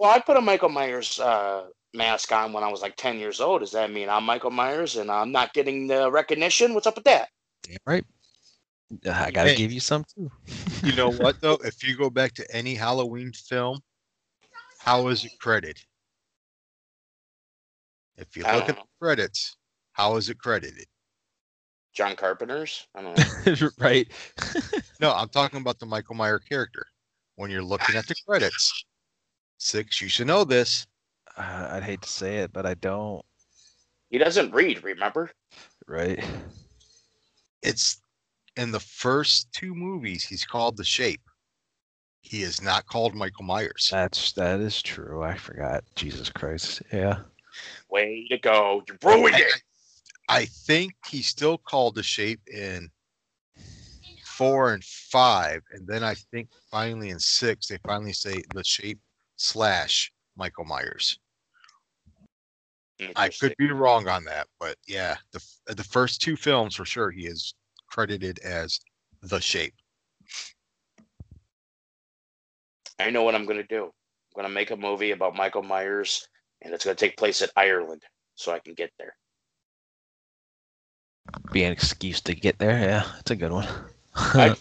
Well, I put a Michael Myers uh, mask on when I was like 10 years old. Does that mean I'm Michael Myers and I'm not getting the recognition? What's up with that? Damn right. I gotta Hey. give you some too. You know what though? If you go back to any Halloween film, how is it credited? If you look don't at the credits, how is it credited? John Carpenter's? I don't know. right. No, I'm talking about the Michael Meyer character. When you're looking at the credits, six, you should know this. Uh, I'd hate to say it, but I don't. he doesn't read, remember? Right. It's in the first two movies, he's called the Shape. He is not called Michael Myers. That's that is true. I forgot. Jesus Christ. Yeah. Way to go. You ruined I, it. I think he's still called the Shape in four and five, and then I think finally in six they finally say the Shape slash Michael Myers. I could be wrong on that, but yeah, the the first two films for sure he is credited as the Shape. I know what I'm going to do. I'm going to make a movie about Michael Myers, and it's going to take place in Ireland, so I can get there. Be an excuse to get there. Yeah, it's a good one.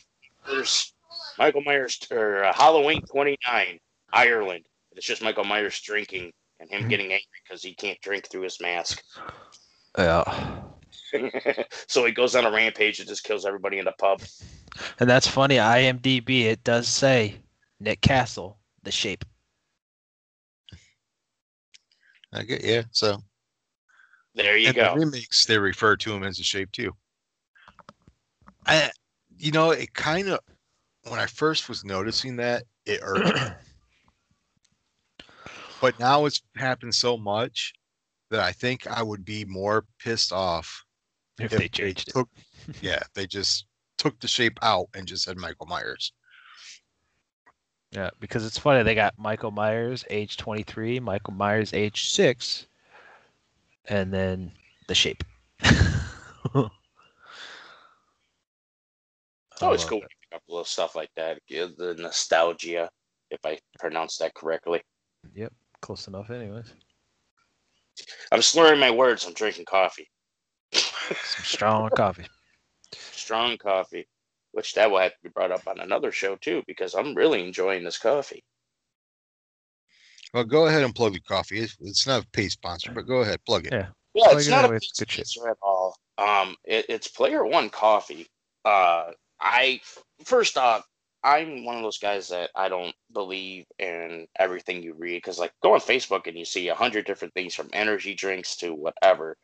Michael Myers or uh, Halloween 29, Ireland. It's just Michael Myers drinking and him hmm. getting angry because he can't drink through his mask. yeah. so he goes on a rampage and just kills everybody in the pub. And that's funny. IMDb it does say Nick Castle, the shape. I get yeah. So There you in go. the remakes, they refer to him as a shape too. I, you know, it kind of when I first was noticing that it irked me. But now it's happened so much that I think I would be more pissed off If if they changed it. took, yeah, they just took the shape out and just said Michael Myers. Yeah, because it's funny. They got Michael Myers, age 23, Michael Myers, age 6, and then the shape. It's always cool when you pick up a little stuff like that. Give the nostalgia, if I pronounce that correctly. Yep, close enough, anyways. I'm slurring my words. I'm drinking coffee. Some strong coffee. Strong coffee, which that will have to be brought up on another show too, because I'm really enjoying this coffee. Well, go ahead and plug the coffee. It's, it's not a paid sponsor, but go ahead, plug it. Yeah. Yeah, Plug it's it not a in with pizza good shit. sponsor at all. Um, it, it's Player One Coffee. Uh, I first off, I'm one of those guys that I don't believe in everything you read because, like, go on Facebook and you see a hundred different things from energy drinks to whatever.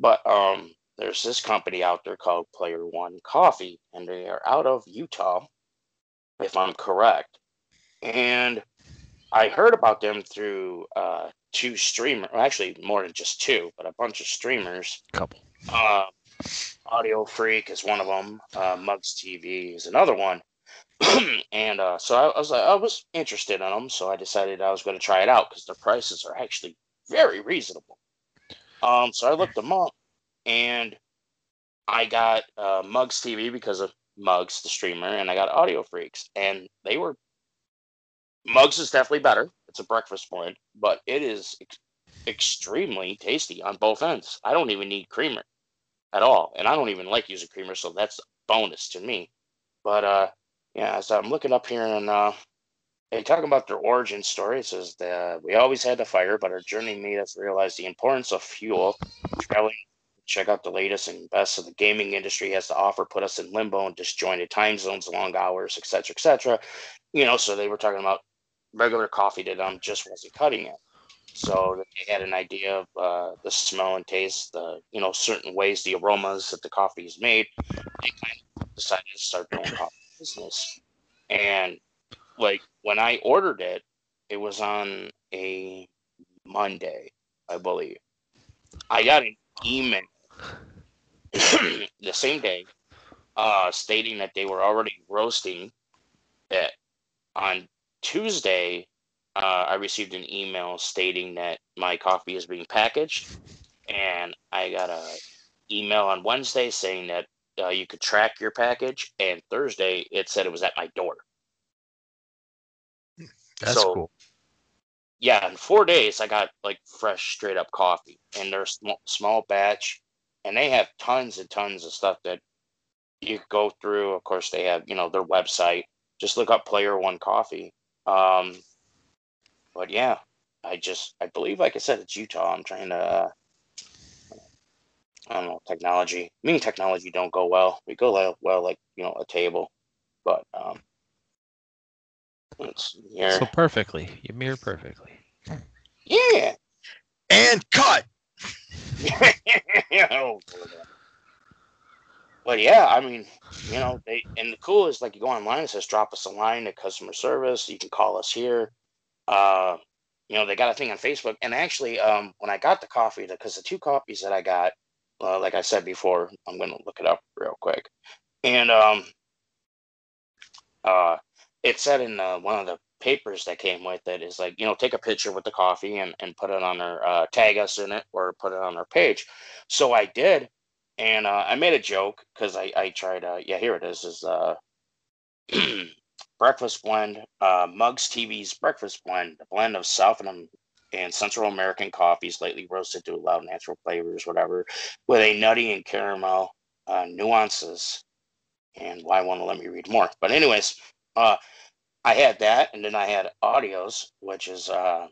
But um, there's this company out there called Player One Coffee, and they are out of Utah, if I'm correct. And I heard about them through uh, two streamers, actually more than just two, but a bunch of streamers. Couple. Uh, Audio Freak is one of them. Uh, Mugs TV is another one. and uh, so I, I was like, I was interested in them, so I decided I was going to try it out because the prices are actually very reasonable. Um, so I looked them up, and I got uh, Mugs TV because of Mugs, the streamer, and I got Audio Freaks, and they were Mugs is definitely better. It's a breakfast blend, but it is ex- extremely tasty on both ends. I don't even need creamer at all, and I don't even like using creamer, so that's a bonus to me. But uh, yeah, so I'm looking up here and uh, they talk about their origin story. It says that we always had the fire, but our journey made us realize the importance of fuel. Traveling, check out the latest and best of the gaming industry has to offer, put us in limbo and disjointed time zones, long hours, etc., etc. You know, so they were talking about regular coffee to them just wasn't cutting it. So they had an idea of uh, the smell and taste, the you know certain ways, the aromas that the coffee is made. They kind of decided to start their own coffee business. And like when I ordered it, it was on a Monday, I believe. I got an email the same day uh, stating that they were already roasting it on Tuesday, uh, I received an email stating that my coffee is being packaged, and I got a email on Wednesday saying that uh, you could track your package, and Thursday it said it was at my door. That's So- cool. Yeah, in four days I got like fresh, straight up coffee, and they're small, small batch, and they have tons and tons of stuff that you go through. Of course, they have you know their website. Just look up Player One Coffee. Um, but yeah, I just I believe, like I said, it's Utah. I'm trying to. Uh, I don't know technology. Me and technology don't go well. We go well, well like you know a table, but um, it's here. So perfectly. You mirror perfectly. yeah. And cut. Oh, but yeah, I mean, you know, they and the cool is like you go online, it says drop us a line at customer service. You can call us here. Uh, you know, they got a thing on Facebook. And actually, um, when I got the coffee, because the two copies that I got, uh, like I said before, I'm gonna look it up real quick. And um, uh, it said in uh, one of the papers that came with it is like, you know, take a picture with the coffee and, and put it on our uh, tag us in it or put it on our page. So I did, and uh, I made a joke because I I tried. Uh, yeah, here it is. Is uh, breakfast blend, uh, Mugs TV's breakfast blend, a blend of South and, Central American coffees, lightly roasted to allow natural flavors, whatever, with a nutty and caramel uh, nuances. And why want to let me read more? But anyways, uh, I had that, and then I had audios, which is uh,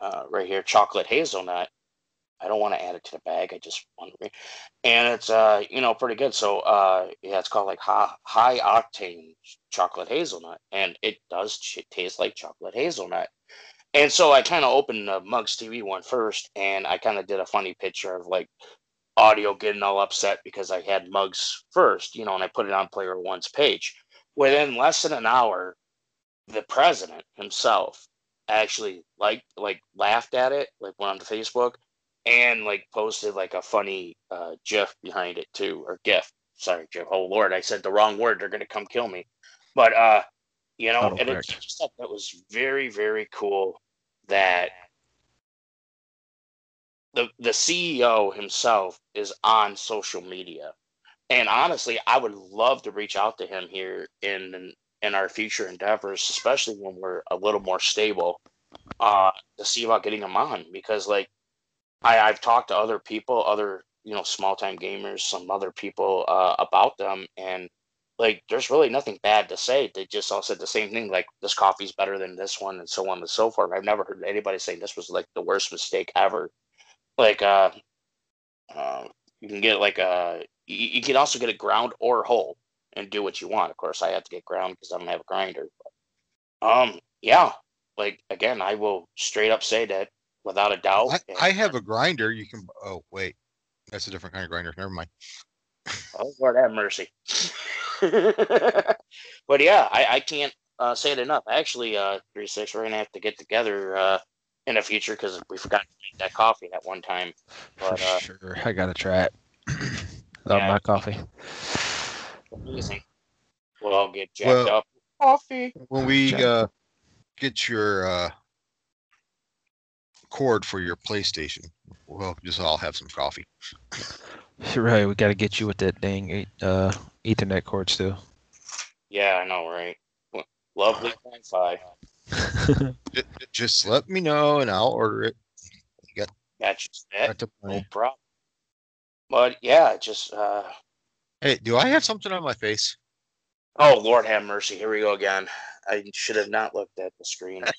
uh, right here, chocolate hazelnut. I don't want to add it to the bag. I just want to, and it's uh you know pretty good. So uh yeah, it's called like high, high octane chocolate hazelnut, and it does ch- taste like chocolate hazelnut. And so I kind of opened the Mugs TV one first, and I kind of did a funny picture of like audio getting all upset because I had Mugs first, you know, and I put it on Player One's page. Within less than an hour, the president himself actually like like laughed at it, like went on Facebook and like posted like a funny uh GIF behind it too, or GIF. Sorry, GIF. Oh Lord, I said the wrong word. They're gonna come kill me. But uh, you know, and it just that was very very cool that the the CEO himself is on social media. And honestly, I would love to reach out to him here in in our future endeavors, especially when we're a little more stable, uh, to see about getting him on because like I, I've talked to other people, other you know small time gamers, some other people uh, about them, and like there's really nothing bad to say. They just all said the same thing, like this coffee's better than this one, and so on and so forth. I've never heard anybody saying this was like the worst mistake ever. Like uh, uh you can get like a you, you can also get a ground or whole and do what you want. Of course, I have to get ground because I don't have a grinder. But, um, yeah, like again, I will straight up say that without a doubt. I, I have a grinder. You can. Oh wait, that's a different kind of grinder. Never mind. Oh Lord have mercy. but yeah, I, I can't uh, say it enough. Actually, uh, three six, we're gonna have to get together uh, in the future because we forgot to make that coffee that one time. But For uh, sure. I gotta try it. Love Yeah. my coffee. amazing. We'll all get jacked Well- up. Coffee. When we uh, get your uh, cord for your PlayStation, we'll just all have some coffee. Right. We gotta get you with that dang eight- uh, Ethernet cords too. Yeah, I know, right? Lovely Wi-Fi. J- Just let me know and I'll order it. Got you set. Right to No money. problem. But yeah, just uh Hey, do I have something on my face? oh Lord have mercy. Here we go again. I should have not looked at the screen.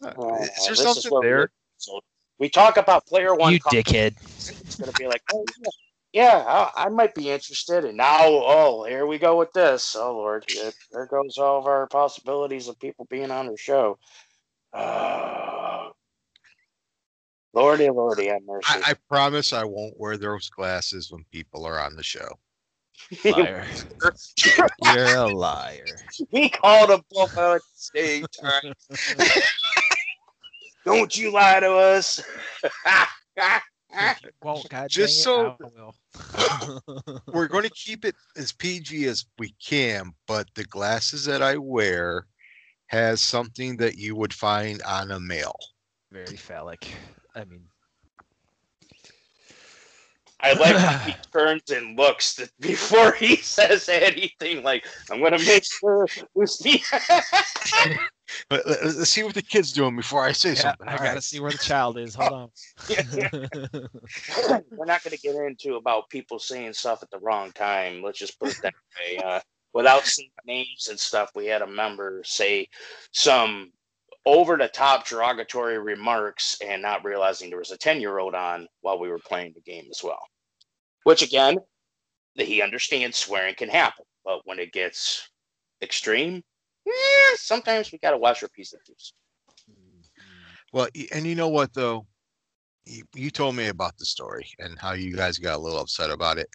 Uh, Oh, Is there this is something what we- there? So we talk about player one. you dickhead. It's gonna be like, oh yeah, yeah, I, I might be interested. And now, oh, here we go with this. Oh Lord, there, there goes all of our possibilities of people being on the show. Uh, Lordy, Lordy, have mercy. I, I promise I won't wear those glasses when people are on the show. Liar. You're a liar. we called out at the time. Don't you lie to us. Won't God Just so- will. We're going to keep it as PG as we can, but the glasses that I wear has something that you would find on a male. Very phallic. I mean, I like how he turns and looks to, before he says anything. Like, I'm going to make sure we see. But let- let's see what the kid's doing before I say yeah, something. I All gotta right. see where the child is. Hold on. We're not going to get into about people saying stuff at the wrong time. Let's just put it that way. Uh, without saying names and stuff, we had a member say some over the top derogatory remarks and not realizing there was a 10 year old on while we were playing the game as well. Which, again, he understands swearing can happen. But when it gets extreme, eh, sometimes we got to watch our piece of juice. Well, and you know what though? You, you told me about the story and how you guys got a little upset about it.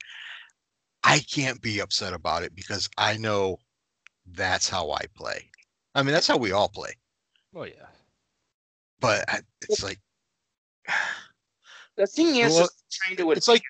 I can't be upset about it because I know that's how I play. I mean, that's how we all play. Oh yeah. But I- it's like The thing is, Well, is trying to it's like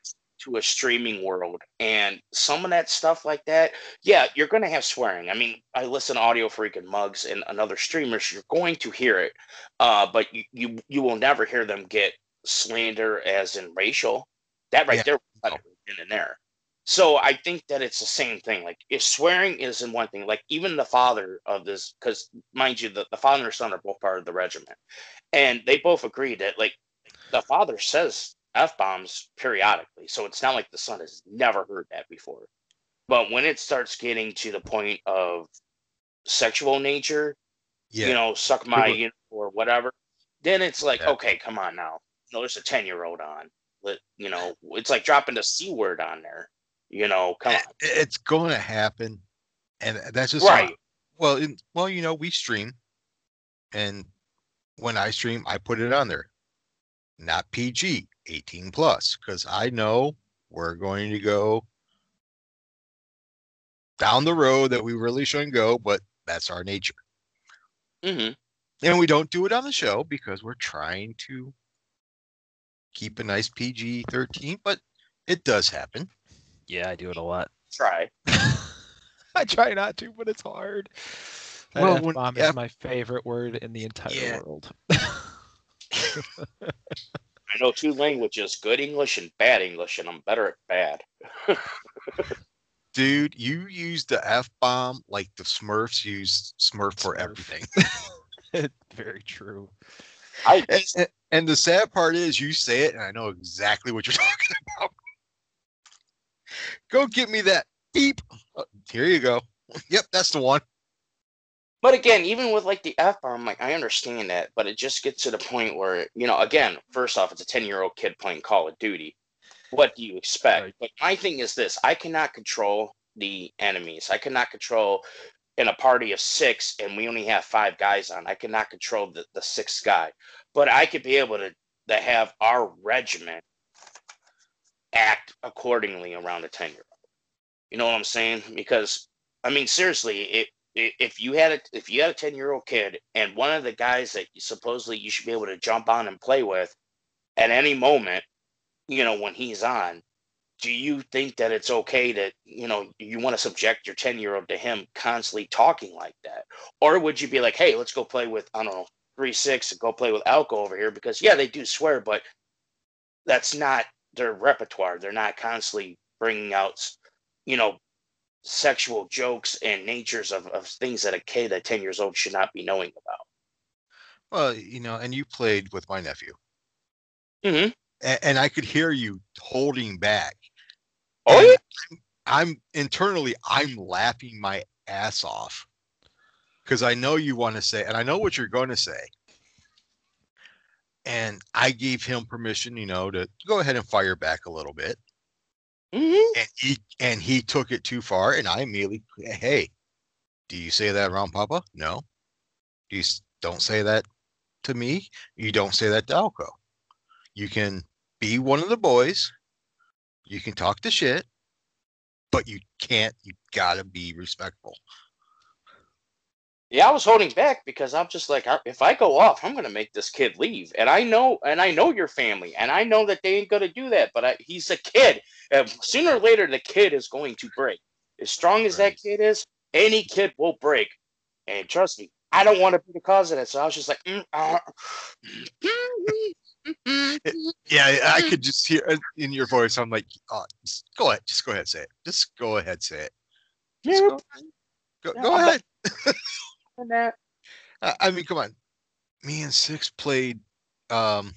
to a streaming world and some of that stuff like that yeah you're going to have swearing. I mean i listen to audio freak and mugs and, and other streamers you're going to hear it uh, but you, you you will never hear them get slander as in racial. That right Yeah, there right in and there. So i think that it's the same thing like if swearing isn't one thing like even the father of this because mind you the, the father and son are both part of the regiment and they both agree that like the father says f bombs periodically, so it's not like the son has never heard that before. But when it starts getting to the point of sexual nature, yeah, you know, suck my you know, or whatever, then it's like, Yeah. okay, come on now. No, there's a 10 year old on. Let, you know, it's like dropping the C word on there. You know, come eh, on. Eh, it's going to happen, and that's just Right. Well, in, well, you know, we stream, and when I stream, I put it on there, not PG, 18 plus, because I know we're going to go down the road that we really shouldn't go, but that's our nature. hmm And we don't do it on the show because we're trying to keep a nice PG 13, but it does happen. Yeah, I do it a lot. Try. I try not to, but it's hard. That Well, F when- bomb yeah. is my favorite word in the entire Yeah. world. I know two languages good English and bad English, and I'm better at bad. Dude, you use the F bomb like the Smurfs use Smurf for Smurf. everything. Very true. I and, and- and the sad part is you say it and I know exactly what you're talking about. Go get me that beep. Uh, here you go. Yep, that's the one. But again, even with like the F bomb, like I understand that, but it just gets to the point where, you know, again, first off, it's a 10 year old kid playing Call of Duty. What do you expect? Right. But my thing is this I cannot control the enemies. I cannot control in a party of six and we only have five guys on. I cannot control the, the sixth guy. But I could be able to, to have our regiment act accordingly around a 10 year old. You know what I'm saying? Because I mean, seriously, it, if you had a if you had a 10 year old kid and one of the guys that you- supposedly you should be able to jump on and play with at any moment you know when he's on do you think that it's okay that you know you want to subject your 10 year old to him constantly talking like that? Or would you be like hey let's go play with i don't know 3-6 and go play with alco over here because yeah they do swear but that's not their repertoire. They're not constantly bringing out you know sexual jokes and natures of, of things that a kid at 10 years old should not be knowing about. Well, you know, and you played with my nephew. Mm-hmm. And, and I could hear you holding back. Oh, And yeah. I'm, I'm internally, I'm laughing my ass off because I know you want to say, and I know what you're going to say. And I gave him permission, you know, to go ahead and fire back a little bit. Mm-hmm. and he and he took it too far and i immediately hey do you say that around papa? No. You don't say that to me? You don't say that to alco. You can be one of the boys. You can talk the shit but you can't you gotta be respectful Yeah, I was holding back because I'm just like, if I go off, I'm gonna make this kid leave, and I know, and I know your family, and I know that they ain't gonna do that. But I, he's a kid, and sooner or later, the kid is going to break. As strong as Right. that kid is, any kid will break. And trust me, I don't want to be the cause of that. So I was just like, mm, uh, yeah i could just hear in your voice i'm like uh, just go ahead just go ahead say it just go ahead say it Just go, go, go ahead and that. I, I mean, come on. Me and Six played um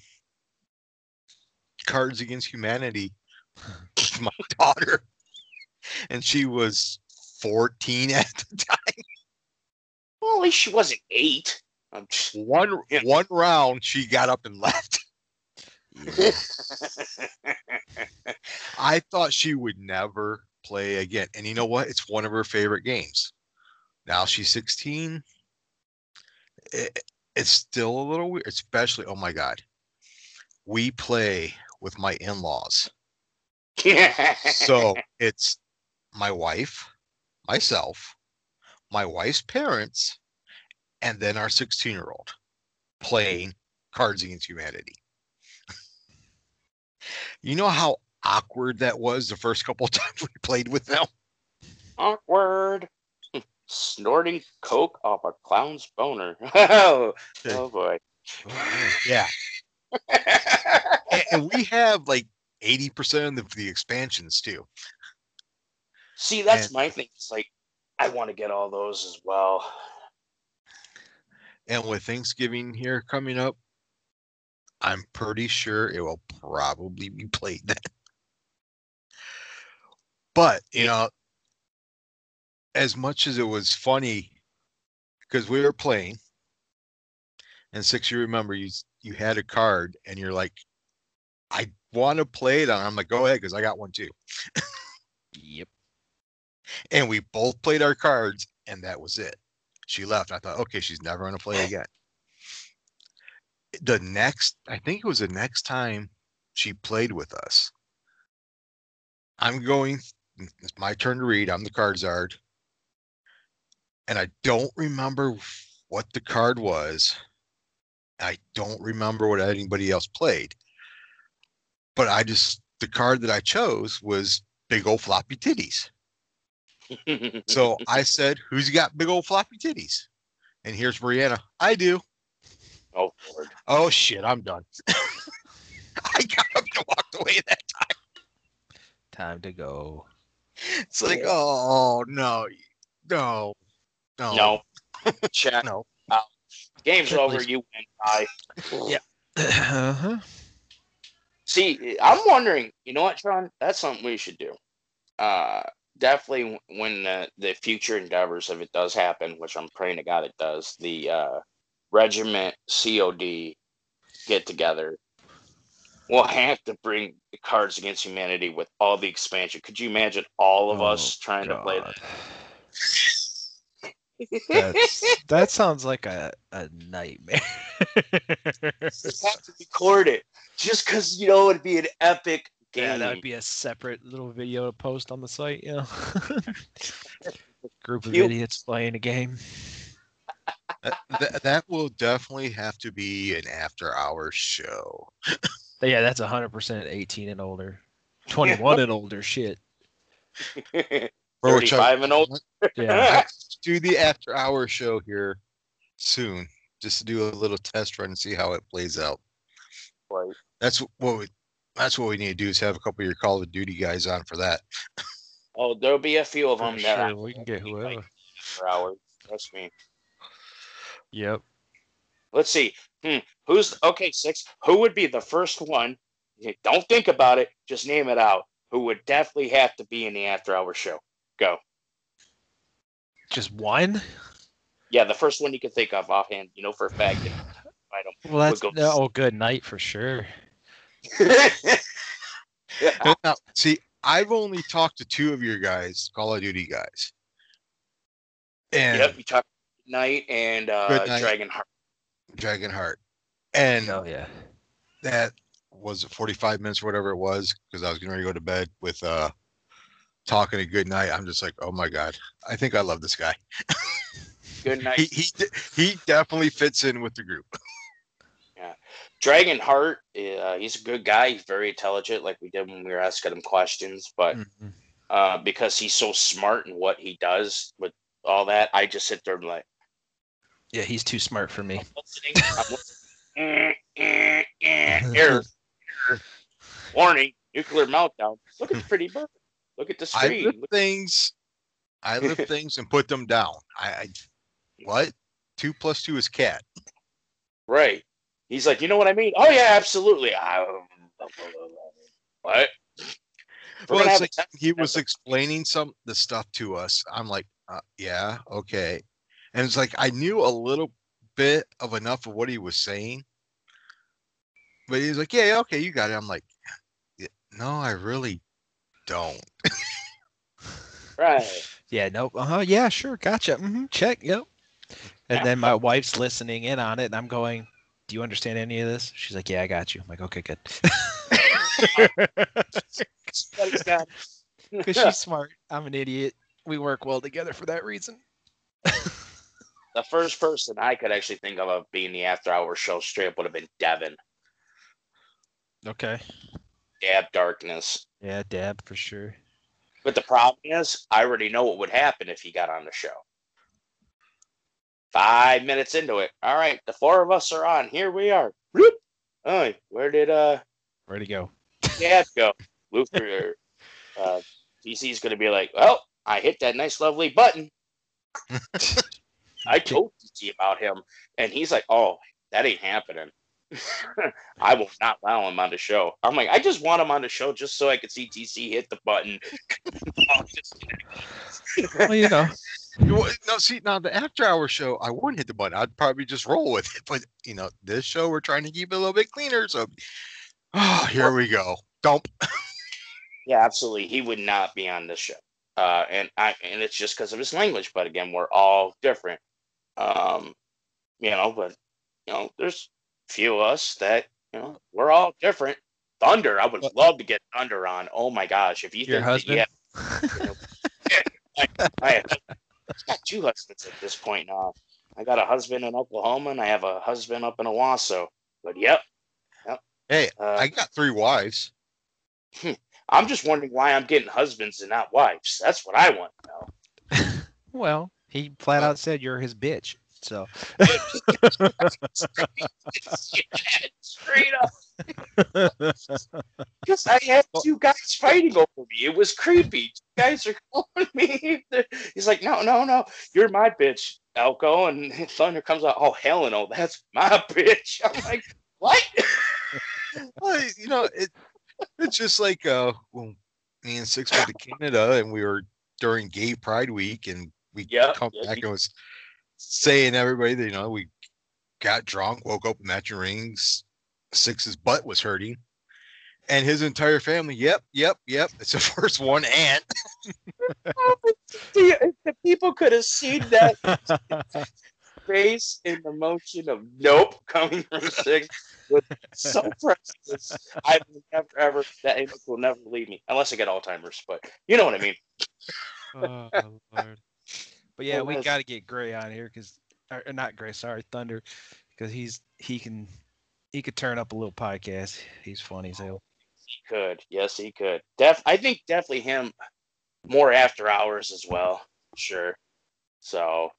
Cards Against Humanity with my daughter, and she was 14 at the time. Well, at least she wasn't eight. I'm just, One Yeah. one round, she got up and left. I thought she would never play again. And you know what? It's one of her favorite games. Now she's 16. It, it's still a little weird, especially, oh my God. We play with my in laws. So it's my wife, myself, my wife's parents, and then our 16 year old playing Cards Against Humanity. you know how awkward that was the first couple of times we played with them? awkward. Snorting coke off a clown's boner. oh, oh boy. Yeah. And, and we have like 80% of the expansions too. See, that's And- my thing. It's like I want to get all those as well. And with Thanksgiving here coming up, I'm pretty sure it will probably be played then. But, you know, as much as it was funny, because we were playing, and six, you remember, you, you had a card and you're like, I want to play it. And I'm like, go ahead, because I got one too. Yep. And we both played our cards, and that was it. She left. I thought, okay, she's never going to play again. The next, I think it was the next time she played with us. I'm going, it's my turn to read. I'm the card czar. And I don't remember what the card was. I don't remember what anybody else played. But I just, the card that I chose was big old floppy titties. So I said, Who's got big old floppy titties? And here's Brianna. I do. oh Lord. Oh shit, I'm done. I got up and walked away that time. Time to go. It's like, oh no, no, no, No. Chat. no. Game's Check, over. please. You win. Bye. Yeah. uh-huh. See, I'm wondering. You know what, Sean? That's something we should do. Uh, definitely when the, the future endeavors, if it does happen, which I'm praying to God it does, the uh, regiment COD get together. We'll have to bring the Cards Against Humanity with all the expansion. Could you imagine all of us trying to play Oh, that? That's, that sounds like a, a nightmare. Just have to record it, just because you know it'd be an epic game. yeah, that would be a separate little video to post on the site. You know, group of You- idiots playing a game. That, that, that will definitely have to be an after hours show. Yeah, that's hundred percent eighteen and older, twenty one and older. Shit. Bro, 35 and older. Yeah. Let's do the after hour show here soon, just to do a little test run and see how it plays out. Right. That's what we. That's what we need to do is have a couple of your Call of Duty guys on for that. Oh, there'll be a few of For them that sure, we can get whoever. for hours. Trust me. Yep. Let's see. Hmm. Who's okay? Six. Who would be the first one? Don't think about it. Just name it out. Who would definitely have to be in the after-hour show? Go. Just one. Yeah, the first one you can think of offhand. You know for a fact. that I don't. Well, that's go- no, oh, good night for sure. Yeah, Now, see, I've only talked to two of your guys, Call of Duty guys, and yep. You talk night and uh, Good night. Dragon Heart. Dragonheart, and Oh yeah. that was it 45 minutes or whatever it was because I was getting ready to go to bed with uh talking a good night. I'm just like, oh my god, I think I love this guy. Good night. He he he definitely fits in with the group. yeah, Dragon Heart. Uh, he's a good guy. He's very intelligent, like we did when we were asking him questions. But Mhm. uh, because he's so smart in what he does with all that, I just sit there and like, Yeah, he's too smart for me. I'm listening. I'm listening. Eh, eh, eh. Error. Error. Warning. Nuclear meltdown. Look at the pretty bird. Look at the screen. I lift things, I lift things and put them down. I, I what? Two plus two is cat. Right. He's like, you know what I mean? Oh yeah, absolutely. I, what? Well, it's like he was explaining some the stuff to us. I'm like, uh, yeah, okay, and it's like I knew a little bit of enough of what he was saying, but he's like, yeah, yeah, okay, you got it. I'm like, "Yeah, no, I really don't. right. Yeah. Nope. Uh huh. Yeah. Sure. Gotcha. hmm Check. Yep. And then my wife's listening in on it, and I'm going, "Do you understand any of this?" She's like, "Yeah, I got you." I'm like, "Okay, good." Because she's smart. I'm an idiot. We work well together for that reason. the first person I could actually think of of being the after hour show straight up would have been Devin. Okay. Dab Darkness. Yeah, dab for sure. But the problem is, I already know what would happen if he got on the show. Five minutes into it. All right, the four of us are on. Here we are. Whoop. Oh, where did uh Ready to go. Dad go? Luther uh DC's gonna be like, Well, I hit that nice lovely button. I told DC about him, and he's like, "Oh, that ain't happening. I will not allow him on the show." I'm like, "I just want him on the show just so I could see DC hit the button." Well, you know, No, see now the after hour show, I wouldn't hit the button. I'd probably just roll with it. But you know, this show we're trying to keep it a little bit cleaner. So, oh, here we go. Dump. Yeah, absolutely. He would not be on this show. Uh, and I and it's just because of his language. But again, we're all different. Um, you know, but you know, there's few of us that you know we're all different. Thunder, I would What- love to get Thunder on. Oh my gosh, if you Your think that- husband? yeah, I, I have I've got two husbands at this point now. I got a husband in Oklahoma and I have a husband up in Owasso. But yep, Hey, uh, I got three wives. I'm just wondering why I'm getting husbands and not wives. That's what I want to know. well, he flat out said you're his bitch. So Straight up. Because I had two guys fighting over me. It was creepy. Two guys are calling me. He's like, no, no, no. You're my bitch, Elko. And Thunder comes out, oh, hell no. That's my bitch. I'm like, what? Well, you know, it it's just like uh when me and Six went to Canada and we were during Gay Pride Week and we Yeah, come yeah, back you- and was saying everybody that you know we got drunk, woke up with matching rings, Six's butt was hurting. And his entire family, yep, yep, yep. It's the first one aunt. See, the people could have seen that face in the motion of nope coming from six with so priceless. I will never ever that image will never leave me unless I get Alzheimer's. But you know what I mean. Oh, Lord. But yeah, we got to get Gray on here because, or, or not Gray, sorry, Thunder, because he's he can he could turn up a little podcast. He's funny as hell. He could, yes, he could. Def, I think definitely him more after hours as well. Sure. So,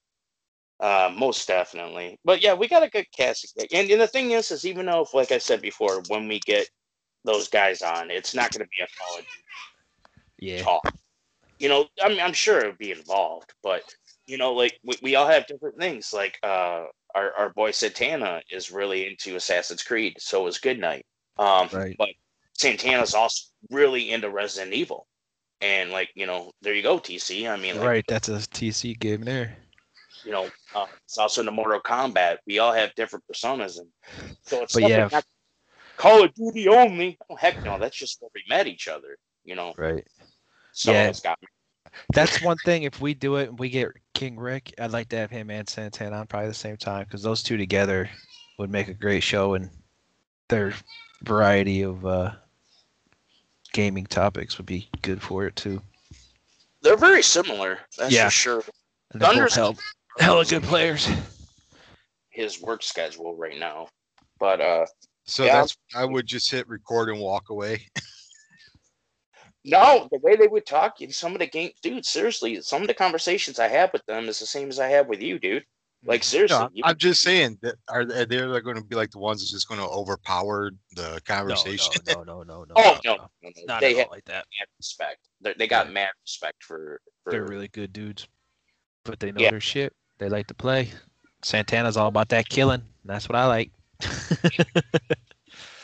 uh, most definitely. But yeah, we got a good cast. And, and the thing is, is even though, if, like I said before, when we get those guys on, it's not going to be a college Yeah, talk. You know, I mean, I'm sure it would be involved, but you know, like we, we all have different things. Like uh, our our boy Santana is really into Assassin's Creed, so is Goodnight. Um, Right. But Santana's also really into Resident Evil, and like you know, there you go, TC. I mean, like, right. That's a TC game there. you know, uh, it's also into Mortal Kombat. We all have different personas, and so it's But yeah. like not Call of Duty only. Oh heck no, that's just where we met each other. You know, Right. some Yeah. That's one thing. If we do it and we get King Rick, I'd like to have him and Santana on probably the same time because those two together would make a great show and their variety of uh, gaming topics would be good for it too. They're very similar. That's Yeah. for sure. And they're both Thunder's hell, hella good players. his work schedule right now. But uh So Yeah. that's I would just hit record and walk away. no, the way they would talk in some of the game dude, seriously, some of the conversations I have with them is the same as I have with you, dude. Like seriously. No, you- I'm just saying that are they they're going to be like the ones that's just going to overpower the conversation? No, no, no, no, no. oh no, no, no, no, not they at have all like that. mad respect. They're, they got Yeah. mad respect for, for They're really good dudes, but they know Yeah. their shit. They like to play. Santana's all about that killing. That's what I like.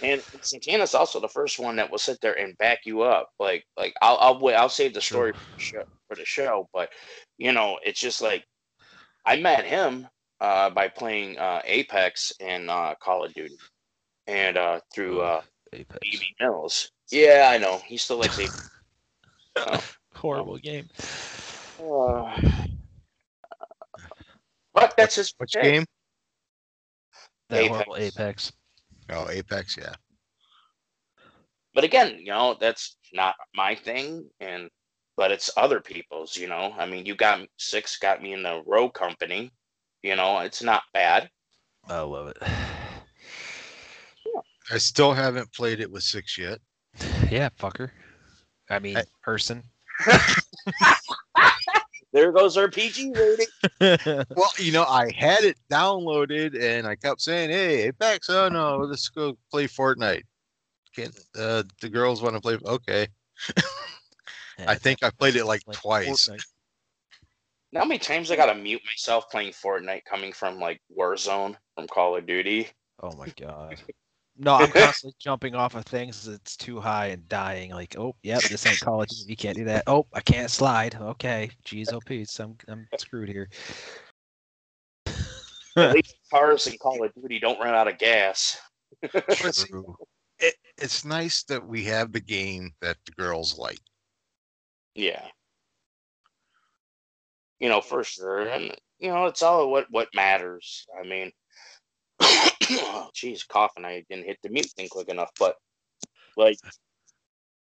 and Santana's also the first one that will sit there and back you up. Like like I'll I'll wait I'll save the story True. for the show for the show, but you know, it's just like I met him uh by playing uh Apex and uh Call of Duty. And uh through uh Apex. BB Mills. Yeah, I know. He still likes Apex. Oh. Horrible game. Uh, but that's his Which game? That Apex. horrible Apex. Oh, Apex. Yeah. but again, you know, that's not my thing, and but it's other people's. You know, I mean, you got six, got me in the row company. You know, it's not bad. I love it. I still haven't played it with six yet. Yeah, fucker. I mean, I- person. There goes our PG rating. Well, you know, I had it downloaded and I kept saying, "Hey, Apex, oh no, let's go play Fortnite." Can uh, the girls want to play? Okay, I think I played it like, Like twice. Fortnite. Now, how many times I gotta mute myself playing Fortnite coming from like Warzone from Call of Duty? Oh my god. No, I'm constantly jumping off of things that's too high and dying. Like, oh, yep, this ain't Call of Duty. You can't do that. Oh, I can't slide. Okay, geez, oh, Pete, I'm I'm screwed here. At least cars in Call of Duty don't run out of gas. But see, it, it's nice that we have the game that the girls like. Yeah. You know, for sure. And you know, it's all what what matters. I mean jeez, coughing. I didn't hit the mute thing quick enough, but like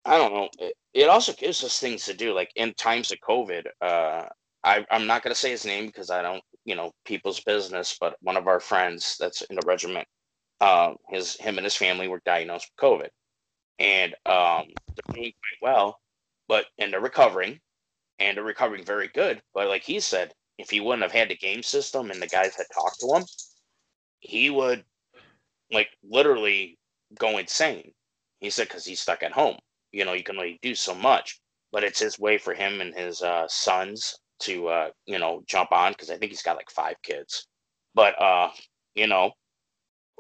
I don't know. It, it also gives us things to do. Like in times of COVID, uh I, I'm not gonna say his name because I don't, you know, people's business, but one of our friends that's in the regiment, um, his him and his family were diagnosed with COVID. And um they're doing quite well, but and they're recovering and they're recovering very good. But like he said, if he wouldn't have had the game system and the guys had talked to him, he would like literally go insane. He said because he's stuck at home. You know, you can only do so much, but it's his way for him and his uh, sons to uh, you know jump on because I think he's got like five kids. But uh, you know,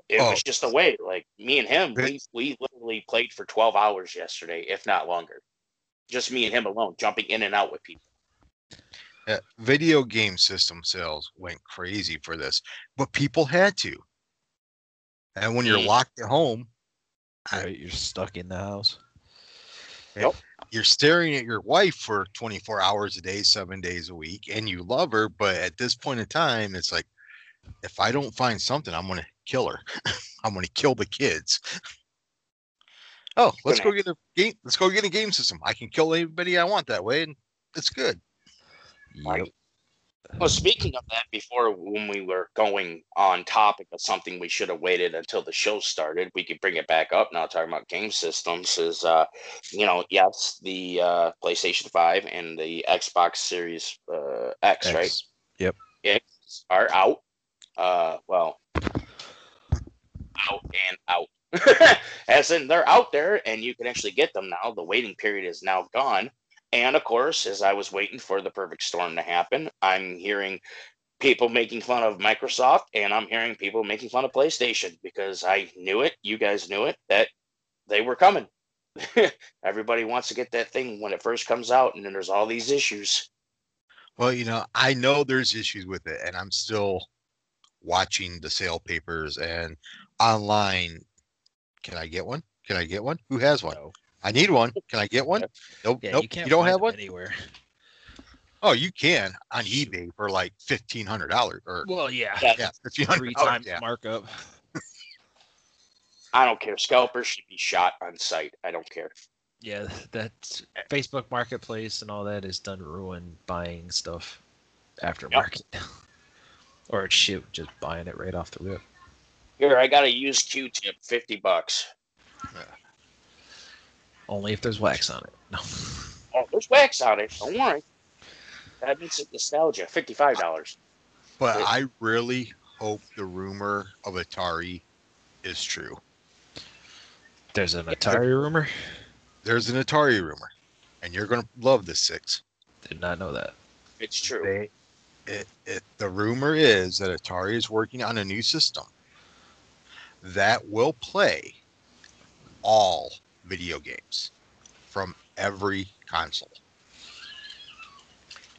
it Oh. was just a way. Like me and him, we we literally played for twelve hours yesterday, if not longer. Just me and him alone, jumping in and out with people. Uh, video game system sales went crazy for this, but people had to. And when you're Mm. locked at home, I- you're stuck in the house. Yep. you're staring at your wife for 24 hours a day, seven days a week, and you love her. But at this point in time, it's like, if I don't find something, I'm going to kill her. I'm going to kill the kids. Oh, let's go get a game. Let's go get a game system. I can kill anybody I want that way, and it's good. Yep. Well, speaking of that, before when we were going on topic of something we should have waited until the show started, we could bring it back up now. Talking about game systems is, uh, you know, yes, the uh, PlayStation Five and the Xbox Series uh, X, right? X. Yep. X are out. Uh, well, out and out. As in, they're out there, and you can actually get them now. The waiting period is now gone. And of course, as I was waiting for the perfect storm to happen, I'm hearing people making fun of Microsoft and I'm hearing people making fun of PlayStation because I knew it, you guys knew it, that they were coming. Everybody wants to get that thing when it first comes out, and then there's all these issues. Well, you know, I know there's issues with it, and I'm still watching the sale papers and online. Can I get one? Can I get one? Who has one? No. I need one. Can I get one? Nope. Yeah, nope. you can't don't have one? anywhere. Oh, you can on eBay for like fifteen hundred dollars or Well, yeah, Yeah, yeah, fifteen hundred three times Yeah. markup. I don't care. Scalpers should be shot on sight. I don't care. Yeah, that Facebook Marketplace and all that is done ruin buying stuff aftermarket. or it's shit, just buying it right off the rip. Here, I got a used Q-tip, fifty bucks. Only if there's wax on it. No. Oh, there's wax on it. Don't worry. That makes it nostalgia. Fifty-five dollars. But Yeah. I really hope the rumor of Atari is true. There's an Atari rumor. There's an Atari rumor, and you're gonna love this six. Did not know that. It's true. They, it, it, the rumor is that Atari is working on a new system that will play all video games from every console,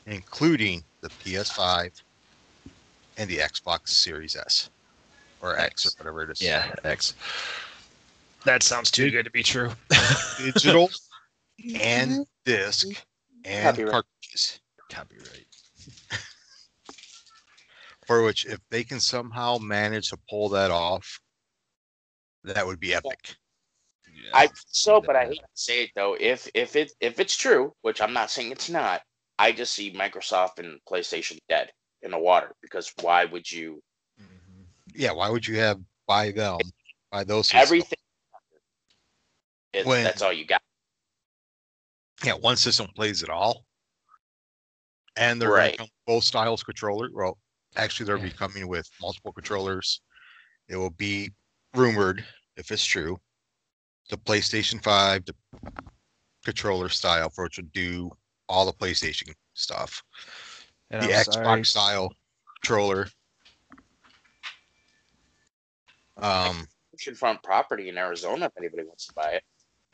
including the PS5 and the Xbox Series S or X or whatever it is. Yeah, X. That sounds too good to be true. digital and disc and Copyright. cartridges. Copyright. For which, if they can somehow manage to pull that off, that would be epic. I so, but I hate to say it though. If if it if it's true, which I'm not saying it's not, I just see Microsoft and PlayStation dead in the water because why would you Mhm. Yeah, why would you have buy them, buy those? everything? It, When- that's all you got. Yeah, one system plays it all, and they're Right. both styles controller. Well, actually, they're Yeah. coming with multiple controllers. It will be rumored, if it's true, the PlayStation Five, the controller style, for which would do all the PlayStation stuff. And the I'm Xbox sorry, style controller. Um, oceanfront property in Arizona if anybody wants to buy it.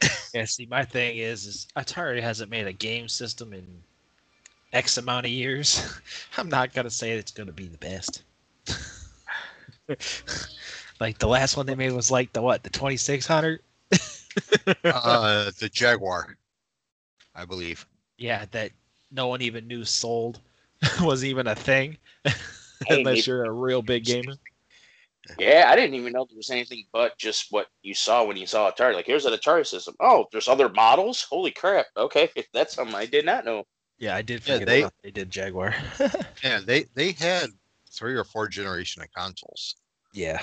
Yeah, see, my thing is, is Atari hasn't made a game system in X amount of years. I'm not gonna say it's gonna be the best. like the last one they made was like the what, the 2600? Uh, the Jaguar, I believe. Yeah, that no one even knew sold was even a thing, unless you're a real big gamer. Yeah, I didn't even know there was anything but just what you saw when you saw Atari. Like, here's an Atari system. Oh, there's other models. Holy crap! Okay, that's something I did not know. Yeah, I did Yeah, forget they- about they did Jaguar. Yeah, they they had three or four generation of consoles. yeah.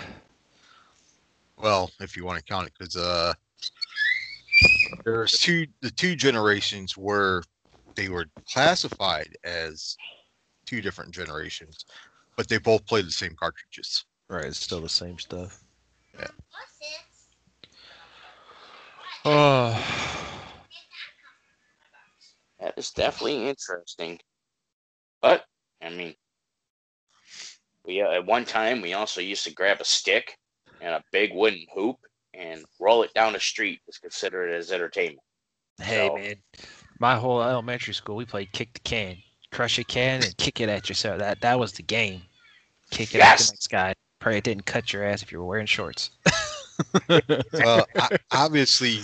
Well, if you want to count it, because uh, there's two the two generations were they were classified as two different generations, but they both played the same cartridges. Right, it's still the same stuff. Yeah. Oh. That is definitely interesting. But I mean, we uh, at one time we also used to grab a stick and a big wooden hoop and roll it down the street to considered as entertainment. Hey So- man, my whole elementary school we played kick the can, crush a can and kick it at yourself. That that was the game. Kick it at the next guy. Pray it didn't cut your ass if you were wearing shorts. Well, I, obviously,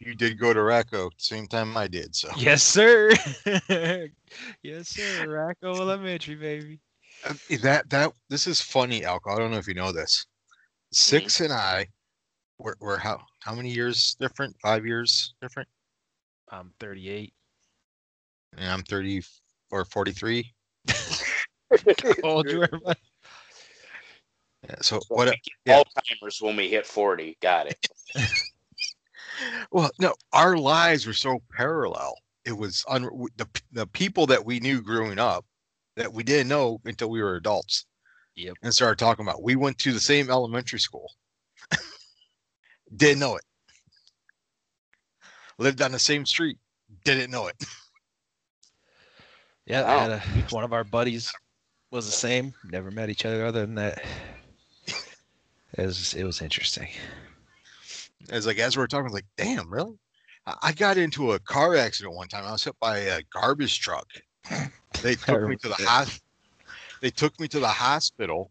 you did go to Racco same time I did, so yes, sir. yes, sir. Racco Elementary, baby. Uh, that that this is funny, Alco. I don't know if you know this. Six and I, we're, we're how how many years different? Five years different. I'm 38. And I'm thirty or forty three. How old you are? bud? Yeah, so So what? yeah. Alzheimer's when we hit forty. Got it. Well, no, our lives were so parallel. It was un, the the people that we knew growing up that we didn't know until we were adults. Yep. And started talking about. We went to the same elementary school. Didn't know it. Lived on the same street. Didn't know it. Yeah, Wow. I had a, one of our buddies was the same. Never met each other other than that. It was it was interesting. As like as we are talking, I was like, damn, really? I- I got into a car accident one time. I was hit by a garbage truck. They took me to the that. hos- They took me to the hospital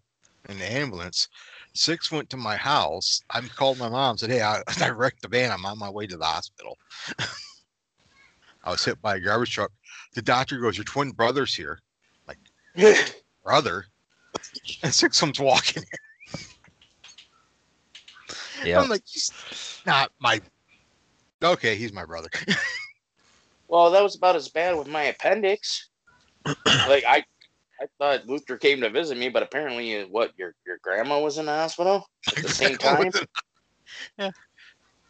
in the ambulance. Six went to my house. I called my mom. and Said, "Hey, I, I wrecked the van. I'm on my way to the hospital." I was hit by a garbage truck. The doctor goes, "Your twin brother's here." Like, brother, and six comes walking. Yeah. I'm like, "He's not my." Okay, he's my brother. well, that was about as bad with my appendix. like I, I thought Luther came to visit me, but apparently, uh, what your your grandma was in the hospital at the same time. yeah.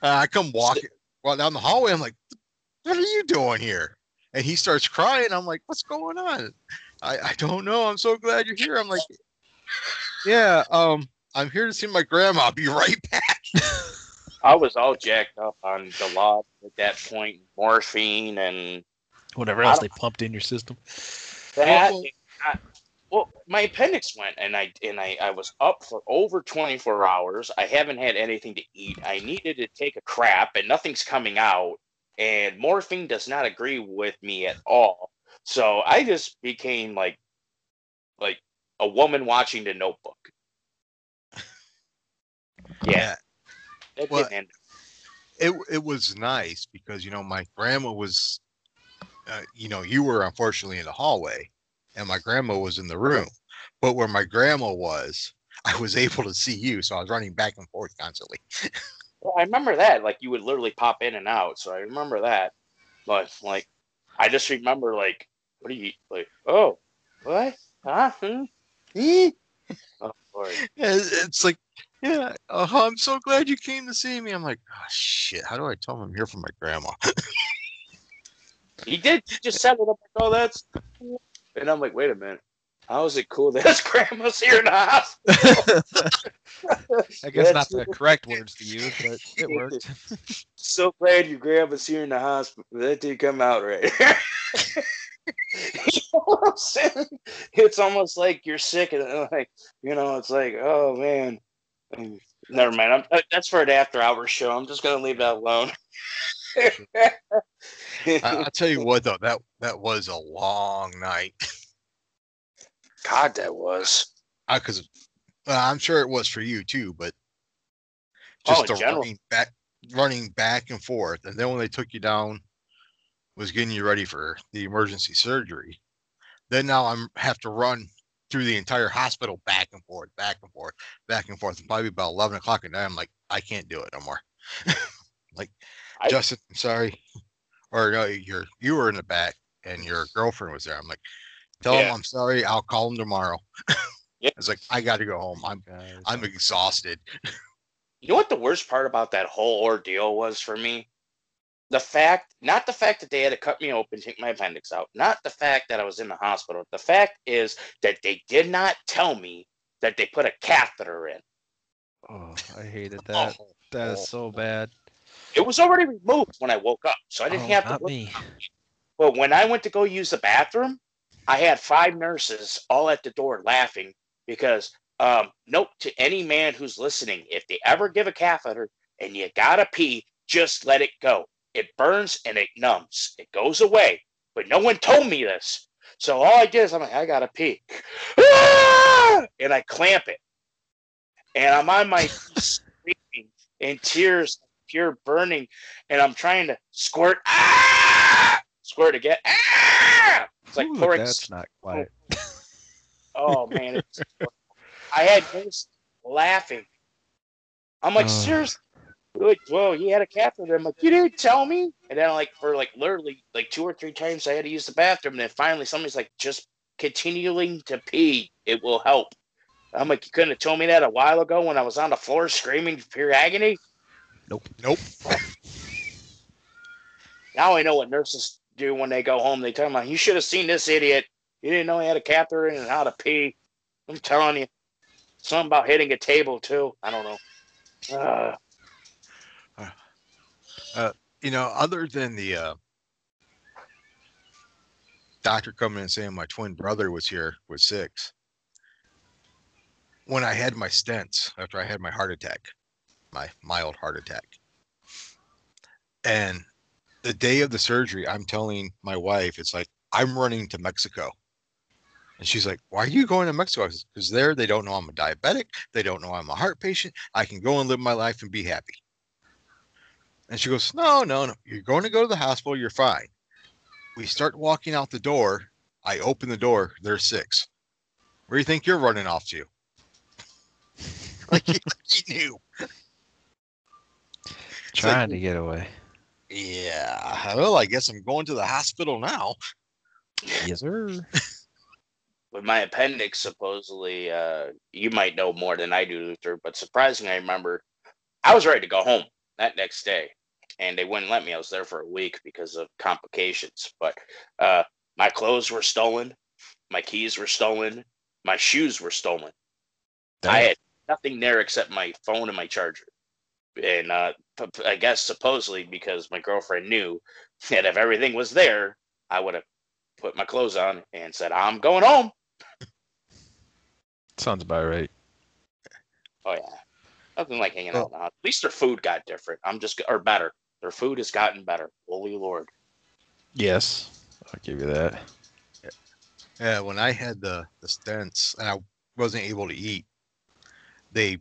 Uh, I come walking well down the hallway. I'm like, "What are you doing here?" And he starts crying. I'm like, "What's going on?" I I don't know. I'm so glad you're here. I'm like, "Yeah, um, I'm here to see my grandma. I'll be right back." I was all jacked up on the lot at that point, morphine and Whatever else they pumped in your system. that. Well- I- well, my appendix went, and I and I, I was up for over 24 hours. I haven't had anything to eat. I needed to take a crap, and nothing's coming out. And morphine does not agree with me at all. So I just became like, like a woman watching The Notebook. Yeah, that Well, it it was nice because you know my grandma was, uh, you know, you were unfortunately in the hallway, and my grandma was in the room. But where my grandma was, I was able to see you, so I was running back and forth constantly. Well, I remember that. Like you would literally pop in and out. So I remember that. But like, I just remember like, what do you like? Oh, what? Huh? Hmm? Oh, Lord. It's like, yeah, uh, I'm so glad you came to see me. I'm like, oh shit, how do I tell him I'm here for my grandma? He did. He just set it up like, oh, that's. Cool." And I'm like, wait a minute. How is it cool that his grandma's here in the hospital? I guess not the correct words to use, but it worked. so glad your grandma's here in the hospital. That did come out right. you know what I'm saying? It's almost like you're sick and uh, like, you know, it's like, oh man, Mm, Never mind. I'm, uh, that's for an after hour show. I'm just gonna leave that alone. I, I'll tell you what though, that that was a long night. God, that was. Because uh, I'm sure it was for you too, but Oh, just in the general. running back, running back and forth, and then when they took you down, was getting you ready for the emergency surgery. Then now I'm have to run through the entire hospital back and forth, back and forth, back and forth. And probably about eleven o'clock at night, I'm like, I can't do it no more. like, I- Justin, I'm sorry, or uh, no, you're you were in the back and your girlfriend was there. I'm like, tell him I'm sorry. I'll call him tomorrow. Yeah. It's like I got to go home. I'm Guys, I'm exhausted. You know what the worst part about that whole ordeal was for me? The fact, not the fact that they had to cut me open, take my appendix out, not the fact that I was in the hospital. The fact is that they did not tell me that they put a catheter in. oh, I hated that. Oh, That oh. so bad. It was already removed when I woke up, so I didn't Oh, have to. look. me. But when I went to go use the bathroom, I had five nurses all at the door laughing because, um, note to any man who's listening, if they ever give a catheter and you gotta pee, just let it go. It burns and it numbs. It goes away. But no one told me this. So all I did is I'm like, I gotta pee. Ah! And I clamp it. And I'm on my screaming in tears, pure burning, and I'm trying to squirt. Ah! Squirt again. Ah! It's like Ooh, pouring. that's not quiet. Oh man, I had nurses laughing. I'm like, Oh. seriously? Like, whoa, he had a catheter. I'm like, you didn't tell me. And then like for like literally like two or three times, I had to use the bathroom. And then finally, somebody's like, just continuing to pee, it will help. I'm like, you couldn't have told me that a while ago when I was on the floor screaming pure agony. Nope. Nope. now I know what nurses do when they go home. They tell me, you should have seen this idiot. You didn't know he had a catheter in and how to pee. I'm telling you. Something about hitting a table, too. I don't know. Uh, You know, other than the uh, doctor coming and saying my twin brother was here with six, when I had my stents after I had my heart attack, my mild heart attack, and the day of the surgery, I'm telling my wife, it's like I'm running to Mexico. And she's like, Why are you going to Mexico? Because there they don't know I'm a diabetic. They don't know I'm a heart patient. I can go and live my life and be happy. And she goes, No, no, no. You're going to go to the hospital. You're fine. We start walking out the door. I open the door. There's six. Where do you think you're running off to? like he, he knew. Trying to get away. Yeah. Well, I guess I'm going to the hospital now. Yes, sir. with my appendix, supposedly, uh, you might know more than I do, Luther, but surprisingly, I remember I was ready to go home that next day, and they wouldn't let me. I was there for a week because of complications. But uh, my clothes were stolen, my keys were stolen, my shoes were stolen. I had nothing there except my phone and my charger. And uh, p- p- I guess supposedly because my girlfriend knew that if everything was there, I would have put my clothes on and said, I'm going home. Sounds about right. Oh, yeah. Nothing like hanging out now. At least their food got different. I'm just, or better. Their food has gotten better. Holy Lord. Yes, I'll give you that. Yeah, when I had the the stents and I wasn't able to eat, they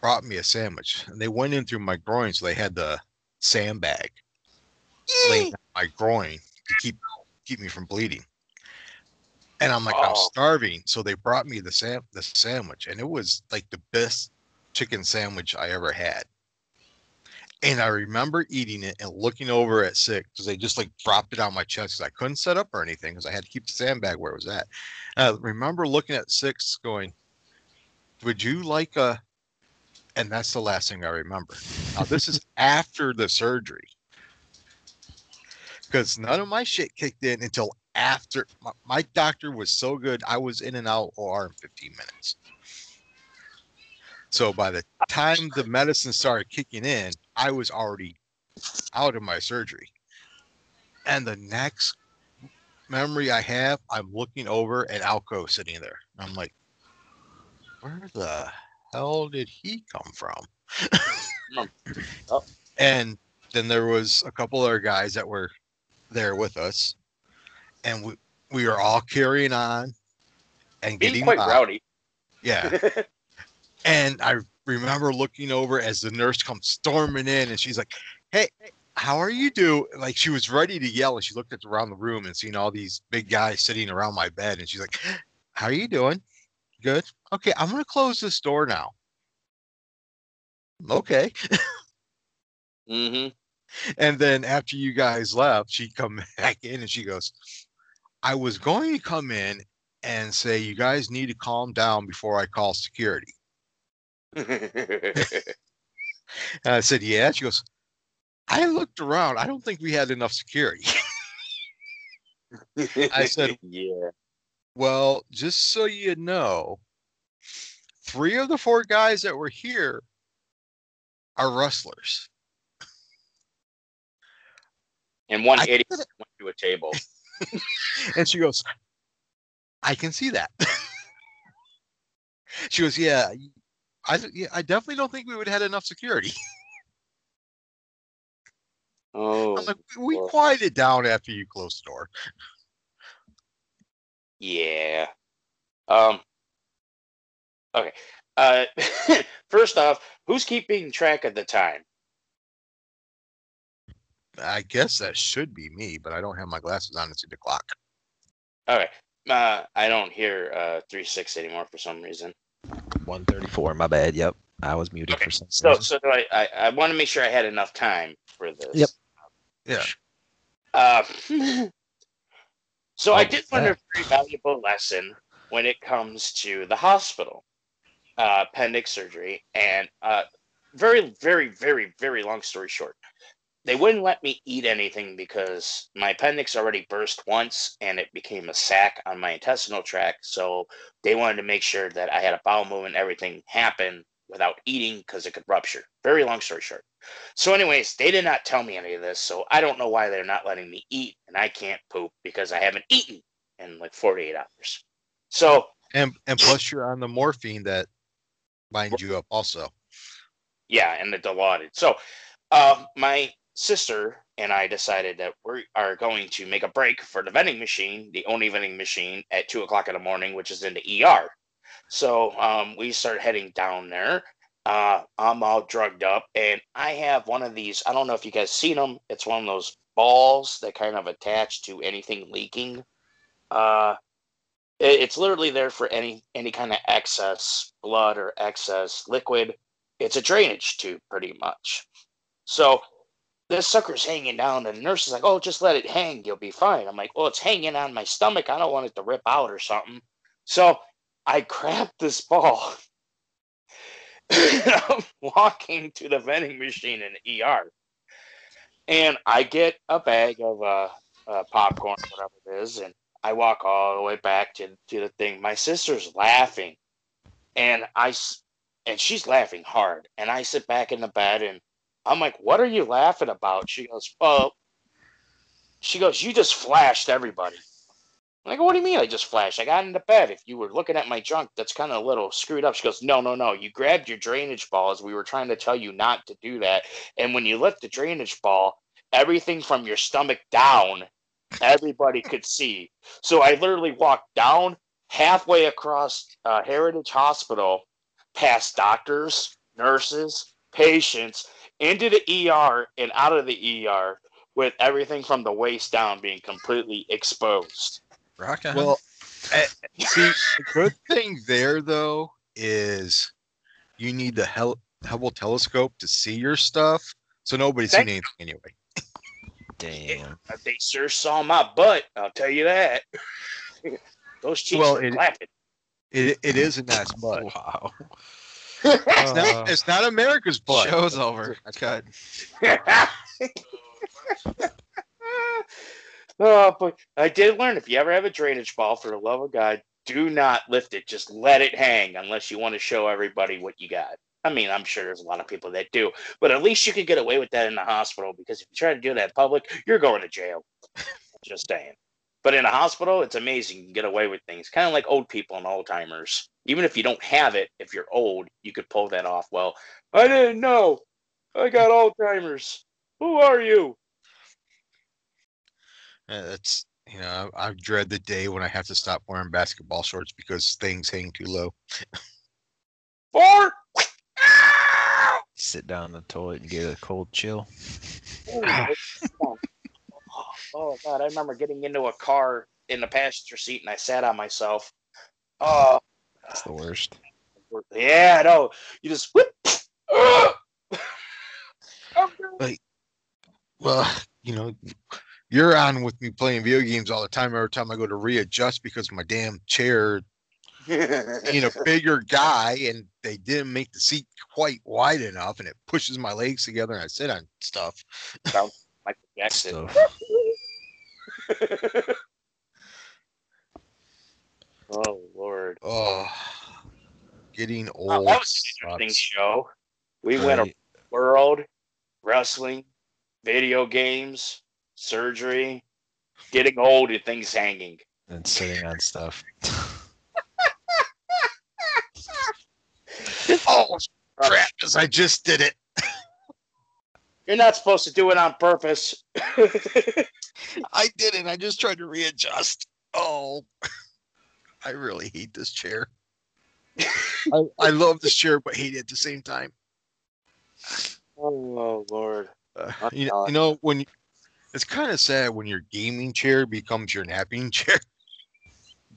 brought me a sandwich and they went in through my groin, so they had the sandbag laying my groin to keep keep me from bleeding. And I'm like, I'm Oh. starving, so they brought me the sam the sandwich, and it was like the best chicken sandwich I ever had. And I remember eating it and looking over at six because they just like dropped it on my chest because I couldn't set up or anything because I had to keep the sandbag where it was at. And I remember looking at six going, Would you like a and that's the last thing I remember. Now this is after the surgery. Because none of my shit kicked in until after my, my doctor was so good, I was in and out OR in 15 minutes. So by the time the medicine started kicking in, I was already out of my surgery. And the next memory I have, I'm looking over at Alco sitting there. I'm like, where the hell did he come from? Um, oh. And then there was a couple other guys that were there with us, and we we were all carrying on and Being getting quite by. rowdy. Yeah, and I remember looking over as the nurse comes storming in, and she's like, "Hey, how are you doing?" Like she was ready to yell, and she looked at around the room and seen all these big guys sitting around my bed, and she's like, "How are you doing? Good. Okay, I'm gonna close this door now." Okay. mm-hmm. And then after you guys left, she come back in and she goes, I was going to come in and say you guys need to calm down before I call security. And I said, Yeah. She goes, I looked around. I don't think we had enough security. I said- "Yeah." Well, just so you know, three of the four guys that were here are wrestlers. And one I idiot went to a table. And she goes, I can see that. she goes, Yeah, I, yeah, I definitely don't think we would have had enough security. Oh, I'm like, we well. quieted down after you closed the door. Yeah. Um. Okay. Uh, first off, who's keeping track of the time? I guess that should be me, but I don't have my glasses on to see the clock. Okay. Uh, I don't hear uh three six anymore for some reason. 134. My bad. Yep. I was muted Okay, for some So, reason. so do I, I, I want to make sure I had enough time for this. Yep. Yeah. Uh, so I did learn a very valuable lesson when it comes to the hospital, uh, appendix surgery, and uh, very, very, very, very long story short, they wouldn't let me eat anything because my appendix already burst once and it became a sac on my intestinal tract. So they wanted to make sure that I had a bowel movement, everything happen without eating because it could rupture. Very long story short. So, anyways, they did not tell me any of this, so I don't know why they're not letting me eat, and I can't poop because I haven't eaten in like 48 hours. So, And and plus you're on the morphine that binds you up also. yeah, and the Dilaudid. So, uh, my sister and I decided that we are going to make a break for the vending machine, the only vending machine at two o'clock in the morning, which is in the ER. So, um, we start heading down there. Uh, I'm all drugged up, and I have one of these. I don't know if you guys seen them. It's one of those balls that kind of attach to anything leaking. Uh, it- it's literally there for any any kind of excess blood or excess liquid. It's a drainage tube, pretty much. So this sucker's hanging down, and the nurse is like, "Oh, just let it hang. You'll be fine." I'm like, "Well, it's hanging on my stomach. I don't want it to rip out or something." So I grab this ball. I'm walking to the vending machine in ER, and I get a bag of uh, uh, popcorn, whatever it is, and I walk all the way back to, to the thing. My sister's laughing, and I and she's laughing hard. And I sit back in the bed, and I'm like, "What are you laughing about?" She goes, "Oh," she goes, "You just flashed everybody." I'm like, what do you mean I just flashed? I got into bed. If you were looking at my junk, that's kind of a little screwed up. She goes, no, no, no. You grabbed your drainage balls. We were trying to tell you not to do that. And when you lift the drainage ball, everything from your stomach down, everybody could see. So I literally walked down halfway across uh, Heritage Hospital, past doctors, nurses, patients, into the ER and out of the ER with everything from the waist down being completely exposed. Rock on. Well, eh, see, the good thing there though is you need the Hel- Hubble telescope to see your stuff, so nobody's seen anything anyway. Damn. Uh, They sure saw my butt. I'll tell you that. Those cheeks Well, were it- clapping. It, it is a nice butt. wow. It's Uh, not, it's not America's butt. Show's over. Cut. oh, but I did learn if you ever have a drainage ball, for the love of God, do not lift it. Just let it hang unless you want to show everybody what you got. I mean, I'm sure there's a lot of people that do, but at least you could get away with that in the hospital because if you try to do that in public, you're going to jail. Just saying. But in a hospital, it's amazing. You can get away with things, kind of like old people and old timers. Even if you don't have it, if you're old, you could pull that off. Well, I didn't know. I got Alzheimer's. Who are you? That's you know I, I dread the day when I have to stop wearing basketball shorts because things hang too low. Fart. Sit down in the toilet and get a cold chill. oh god, I remember getting into a car in the passenger seat and I sat on myself. Oh That's the worst. yeah, no, you just whip. Well, you know, you're on with me playing video games all the time. Every time I go to readjust because my damn chair ain't a bigger guy and they didn't make the seat quite wide enough and it pushes my legs together and I sit on stuff. Michael Jackson. Stuff. oh lord. Oh, getting Oh, old. that was an interesting sucks. show. We went a world, wrestling, video games, surgery, getting old and things hanging. and sitting on stuff. Oh crap! Because I just did it. You're not supposed to do it on purpose. I did it. I just tried to readjust. Oh, I really hate this chair. I, I love this chair, but hate it at the same time. oh lord. Uh, you, you know when it's kind of sad when your gaming chair becomes your napping chair.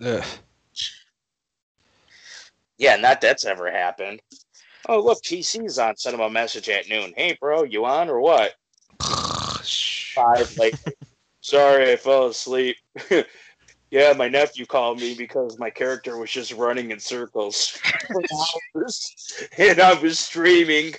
Ugh. Yeah, not that's ever happened. Oh look, TC's on. Send him a message at noon. Hey bro, you on or what? Five like sorry, I fell asleep. yeah, my nephew called me because my character was just running in circles for hours, and I was streaming.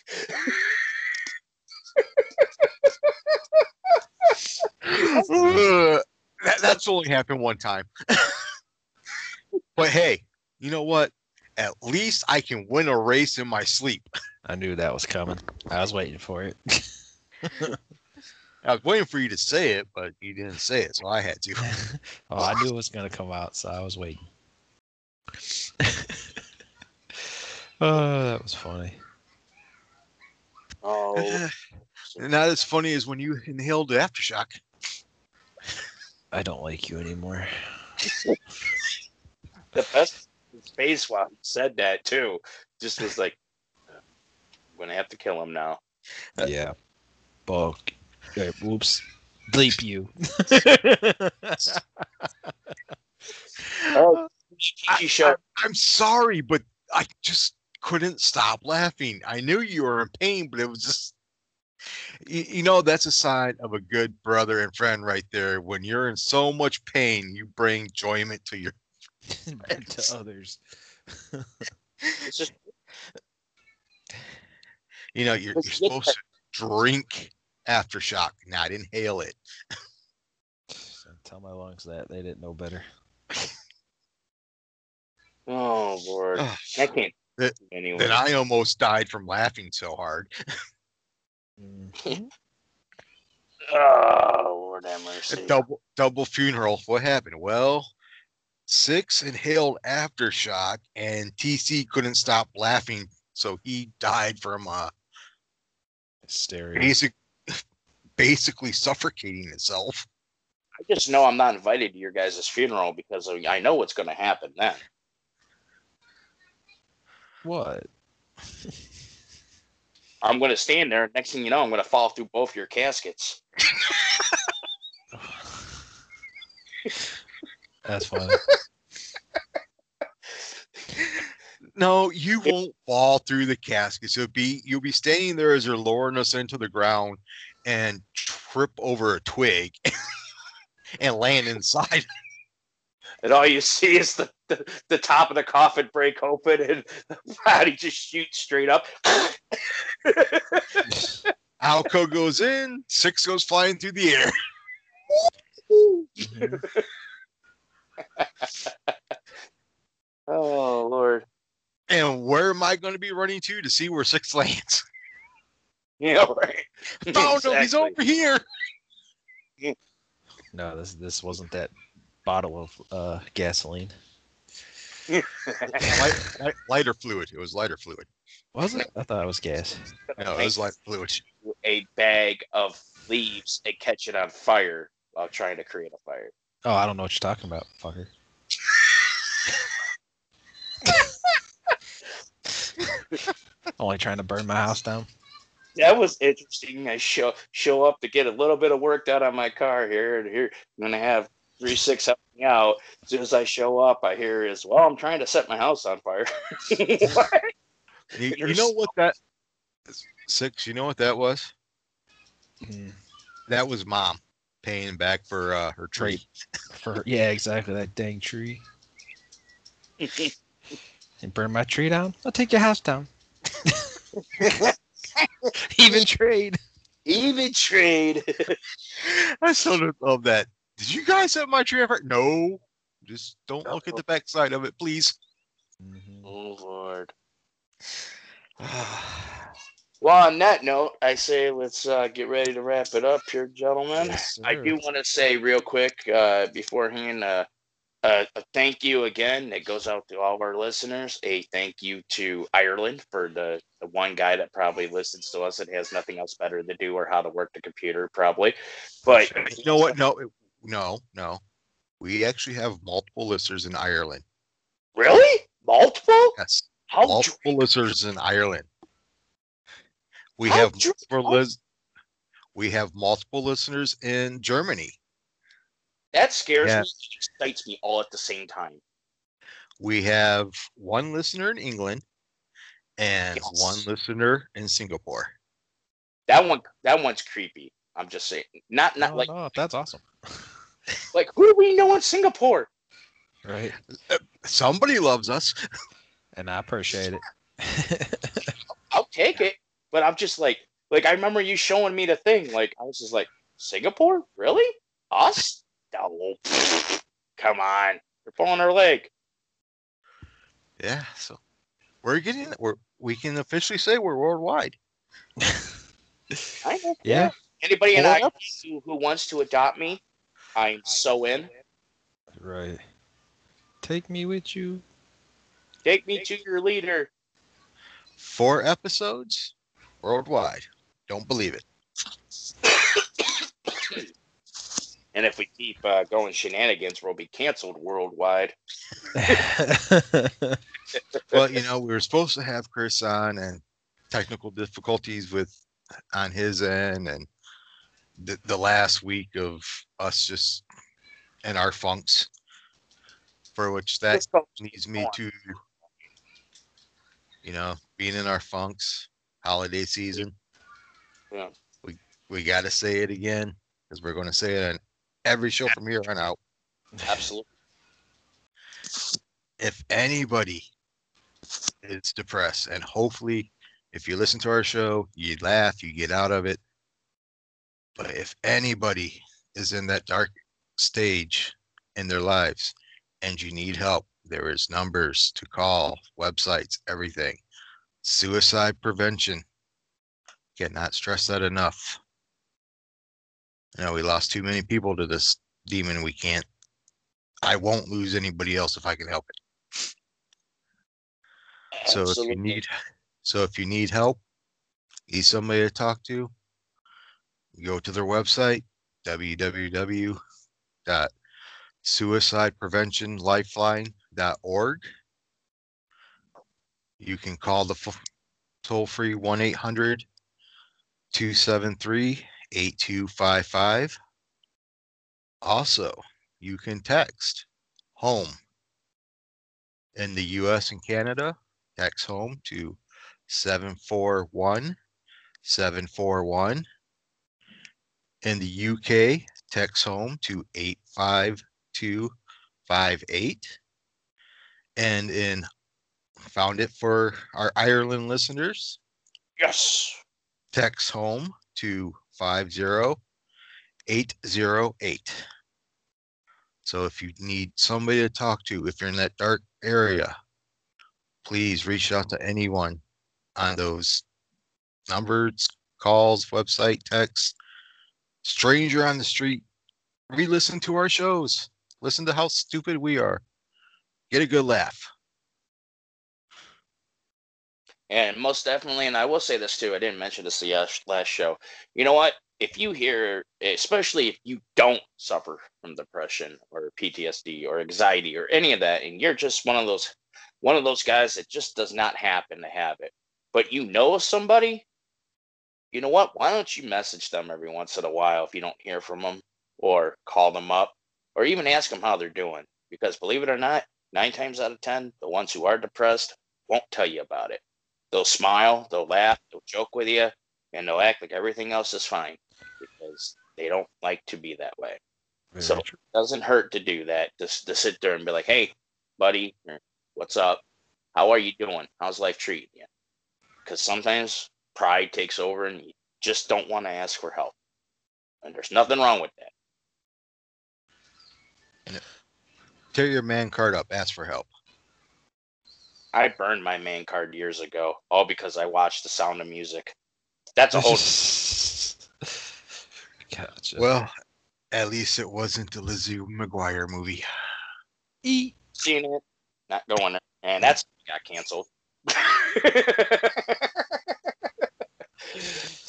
That, that's only happened one time. but hey, you know what? At least I can win a race in my sleep. I knew that was coming. I was waiting for it. I was waiting for you to say it, but you didn't say it, so I had to. oh, I knew it was gonna come out, so I was waiting. oh, that was funny. Oh, Not as funny as when you inhaled the aftershock. Uh, I don't like you anymore. the best space while he said that too. Just was like, I'm gonna have to kill him now. Yeah. Bulk. Uh, whoops. Bleep you. Oh, TG show. I'm sorry, but I just couldn't stop laughing. I knew you were in pain, but it was just, you, you know, that's a sign of a good brother and friend right there. When you're in so much pain, you bring enjoyment to your. to others. Just You know, you're, you're supposed to drink aftershock, not inhale it. Tell my lungs that they didn't know better. oh lord, I can't. That- anyway. Then I almost died from laughing so hard. Mhm. Oh Lord have A mercy. double double funeral. What happened? Well, six inhaled aftershock, and TC couldn't stop laughing, so he died from uh, Hysteria. basic, basically suffocating itself. I just know I'm not invited to your guys' funeral because I know what's going to happen then. What? I'm going to stand there. Next thing you know, I'm going to fall through both your caskets. That's funny. No, you won't fall through the caskets. You'll be you'll be standing there as they're lowering us into the ground and trip over a twig and land inside. And all you see is the, the, the top of the coffin break open and the body just shoots straight up. Alco goes in, six goes flying through the air. Oh, Lord. And where am I going to be running to to see where six lands? Yeah, right. Oh no, he's over here. No, this this wasn't that bottle of uh, gasoline. Light, light- lighter fluid. It was lighter fluid. Was it? I thought it was gas. No, it was lighter fluid. a bag of leaves and catch it on fire while trying to create a fire. Oh, I don't know what you're talking about, fucker. Only trying to burn my house down. That was interesting. I show show up to get a little bit of work done on my car here, and here I'm gonna have three six help me out. As soon as I show up, I hear is well, I'm trying to set my house on fire. What? You, You're you know what that six? You know what that was? Hmm. That was mom paying back for uh, her tree. For yeah, exactly that dang tree. And burn my tree down. I'll take your house down. Even trade. Even trade. I sort don't love that. Did you guys have my tree ever? No. Just don't look at the backside of it, please. oh Lord. Well, on that note, I say let's uh, get ready to wrap it up here, gentlemen. Yes, I do want to say real quick uh, beforehand, uh, uh, a thank you again that goes out to all of our listeners. A thank you to Ireland for the, the one guy that probably listens to us and has nothing else better to do or how to work the computer, probably. But You know what? No, it- no, no. We actually have multiple listeners in Ireland. really, multiple? Yes, How multiple listeners in Ireland. We How have dr- multiple lis- we have multiple listeners in Germany. that scares Yeah. me. and Excites me all at the same time. We have one listener in England and Yes. one listener in Singapore. That one, that one's creepy. I'm just saying. Not, not No, like, no, that's awesome. like who do we know in Singapore? Right. Uh, somebody loves us. And I appreciate it. I'll take it. But I'm just like, like I remember you showing me the thing. Like I was just like, Singapore, really? Us? No. Come on, you're pulling our leg. Yeah, so we're getting we're we can officially say we're worldwide. I know. Yeah. Anybody in Well, Ireland who, who wants to adopt me, I'm so in. Right. Take me with you. Take me to your leader. Four episodes worldwide. Don't believe it. And if we keep uh, going shenanigans, we'll be canceled worldwide. Well, you know, we were supposed to have Chris on and technical difficulties with on his end and the, the last week of us just in our funks for which that leads me to you know being in our funks holiday season Yeah. we we got to say it again because we're going to say it on every show from here on out Absolutely. if anybody is depressed and hopefully if you listen to our show you laugh you get out of it but if anybody is in that dark stage in their lives and you need help there is numbers to call websites everything. Suicide prevention. Cannot stress that enough. You know we lost too many people to this demon. We can't i won't lose anybody else if i can help it. So if you need, so if you need help, need somebody to talk to, go to their website, www.suicidepreventionlifeline.org. You can call the f- toll-free 1-800-273-8255. Also, you can text home in the US and Canada text home to 741 741. In the UK, text home to 85258. And in found it for our Ireland listeners, Yes. text home to 50808. So if you need somebody to talk to, if you're in that dark area, please reach out to anyone on those numbers, calls, website, text, stranger on the street. Re-listen to our shows. Listen to how stupid we are. Get a good laugh. And most definitely, and I will say this too, I didn't mention this the uh, last show. You know what? If you hear, especially if you don't suffer from depression or PTSD or anxiety or any of that, and you're just one of those one of those guys that just does not happen to have it, but you know somebody, you know what? Why don't you message them every once in a while if you don't hear from them, or call them up, or even ask them how they're doing? Because believe it or not, nine times out of ten, the ones who are depressed won't tell you about it they'll smile, they'll laugh, they'll joke with you, and they'll act like everything else is fine because they don't like to be that way. So it doesn't hurt to do that. Just to sit there and be like, "Hey, buddy, what's up? How are you doing? How's life treating you?" Because sometimes pride takes over, and you just don't want to ask for help. And there's nothing wrong with that. Tear your man card up. Ask for help. I burned my man card years ago, all because I watched The Sound of Music. That's a whole. gotcha. Well, at least it wasn't the Lizzie McGuire movie. E. seen it, not going there, and that's got canceled.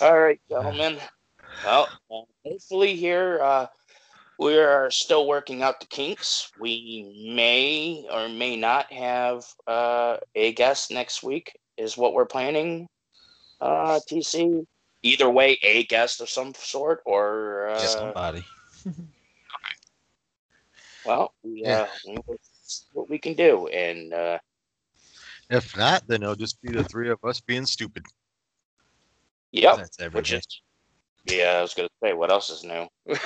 All right, gentlemen. Well, uh, hopefully here uh, we are still working out the kinks. We may or may not have uh, a guest next week. Is what we're planning. Uh, TC. Either way, a guest of some sort, or uh, Somebody. well, we, Yeah. uh, we what we can do, and uh, If not, then it'll just be the three of us being stupid. Yep. That's every which day. is yeah, I was gonna say what else is new.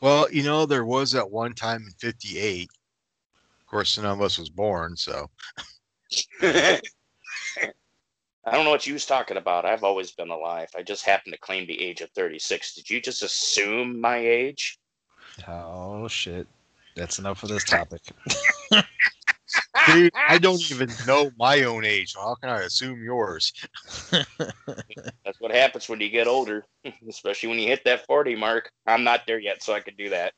Well, you know, there was at one time in 58. Of course, none of us was born, so. I don't know what you was talking about. I've always been alive. I just happened to claim the age of 36. Did you just assume my age? Oh shit. That's enough of this topic. Dude, I don't even know my own age. How can I assume yours? That's what happens when you get older, especially when you hit that 40 mark. I'm not there yet, so I could do that.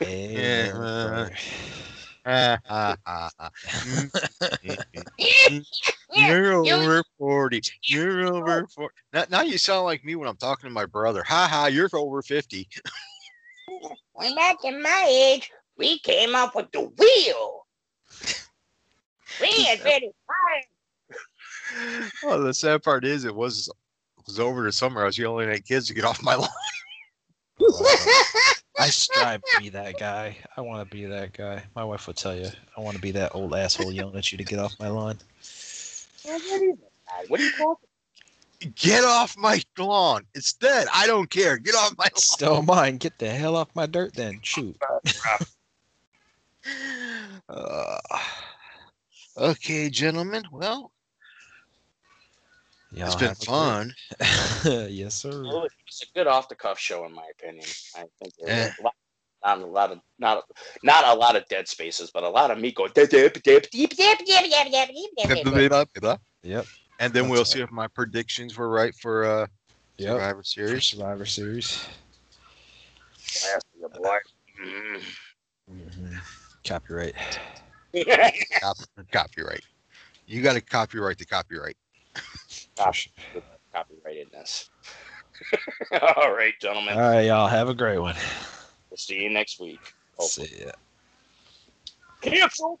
Yeah, brother. You're over 40. You're over 40. Now, now you sound like me when I'm talking to my brother. Ha ha, you're over 50. When back in my age, we came up with the wheel. We invented fire. Well, the sad part is, it was it was over the summer. I was yelling at kids to get off my lawn. I strive to be that guy. I want to be that guy. My wife would tell you, I want to be that old asshole yelling at you to get off my lawn. What do you call Get off my lawn. It's dead. I don't care. Get off my lawn. Still mine. Get the hell off my dirt then. Shoot. Uh, Okay, gentlemen. Well, Y'all it's been fun. yes, sir. Well, it's a good off-the-cuff show, in my opinion. I think yeah. a lot, not a lot of not not a lot of dead spaces, but a lot of me going. Yep. And then That's we'll right. see if my predictions were right for uh, Survivor yep. Series. Survivor Series. Mm-hmm. Copyright. Cop- copyright. You got to copyright the copyright. For sure. Copyrightedness. All right, gentlemen. All right, y'all. Have a great one. We'll see you next week. Hopefully. See ya. Cancel.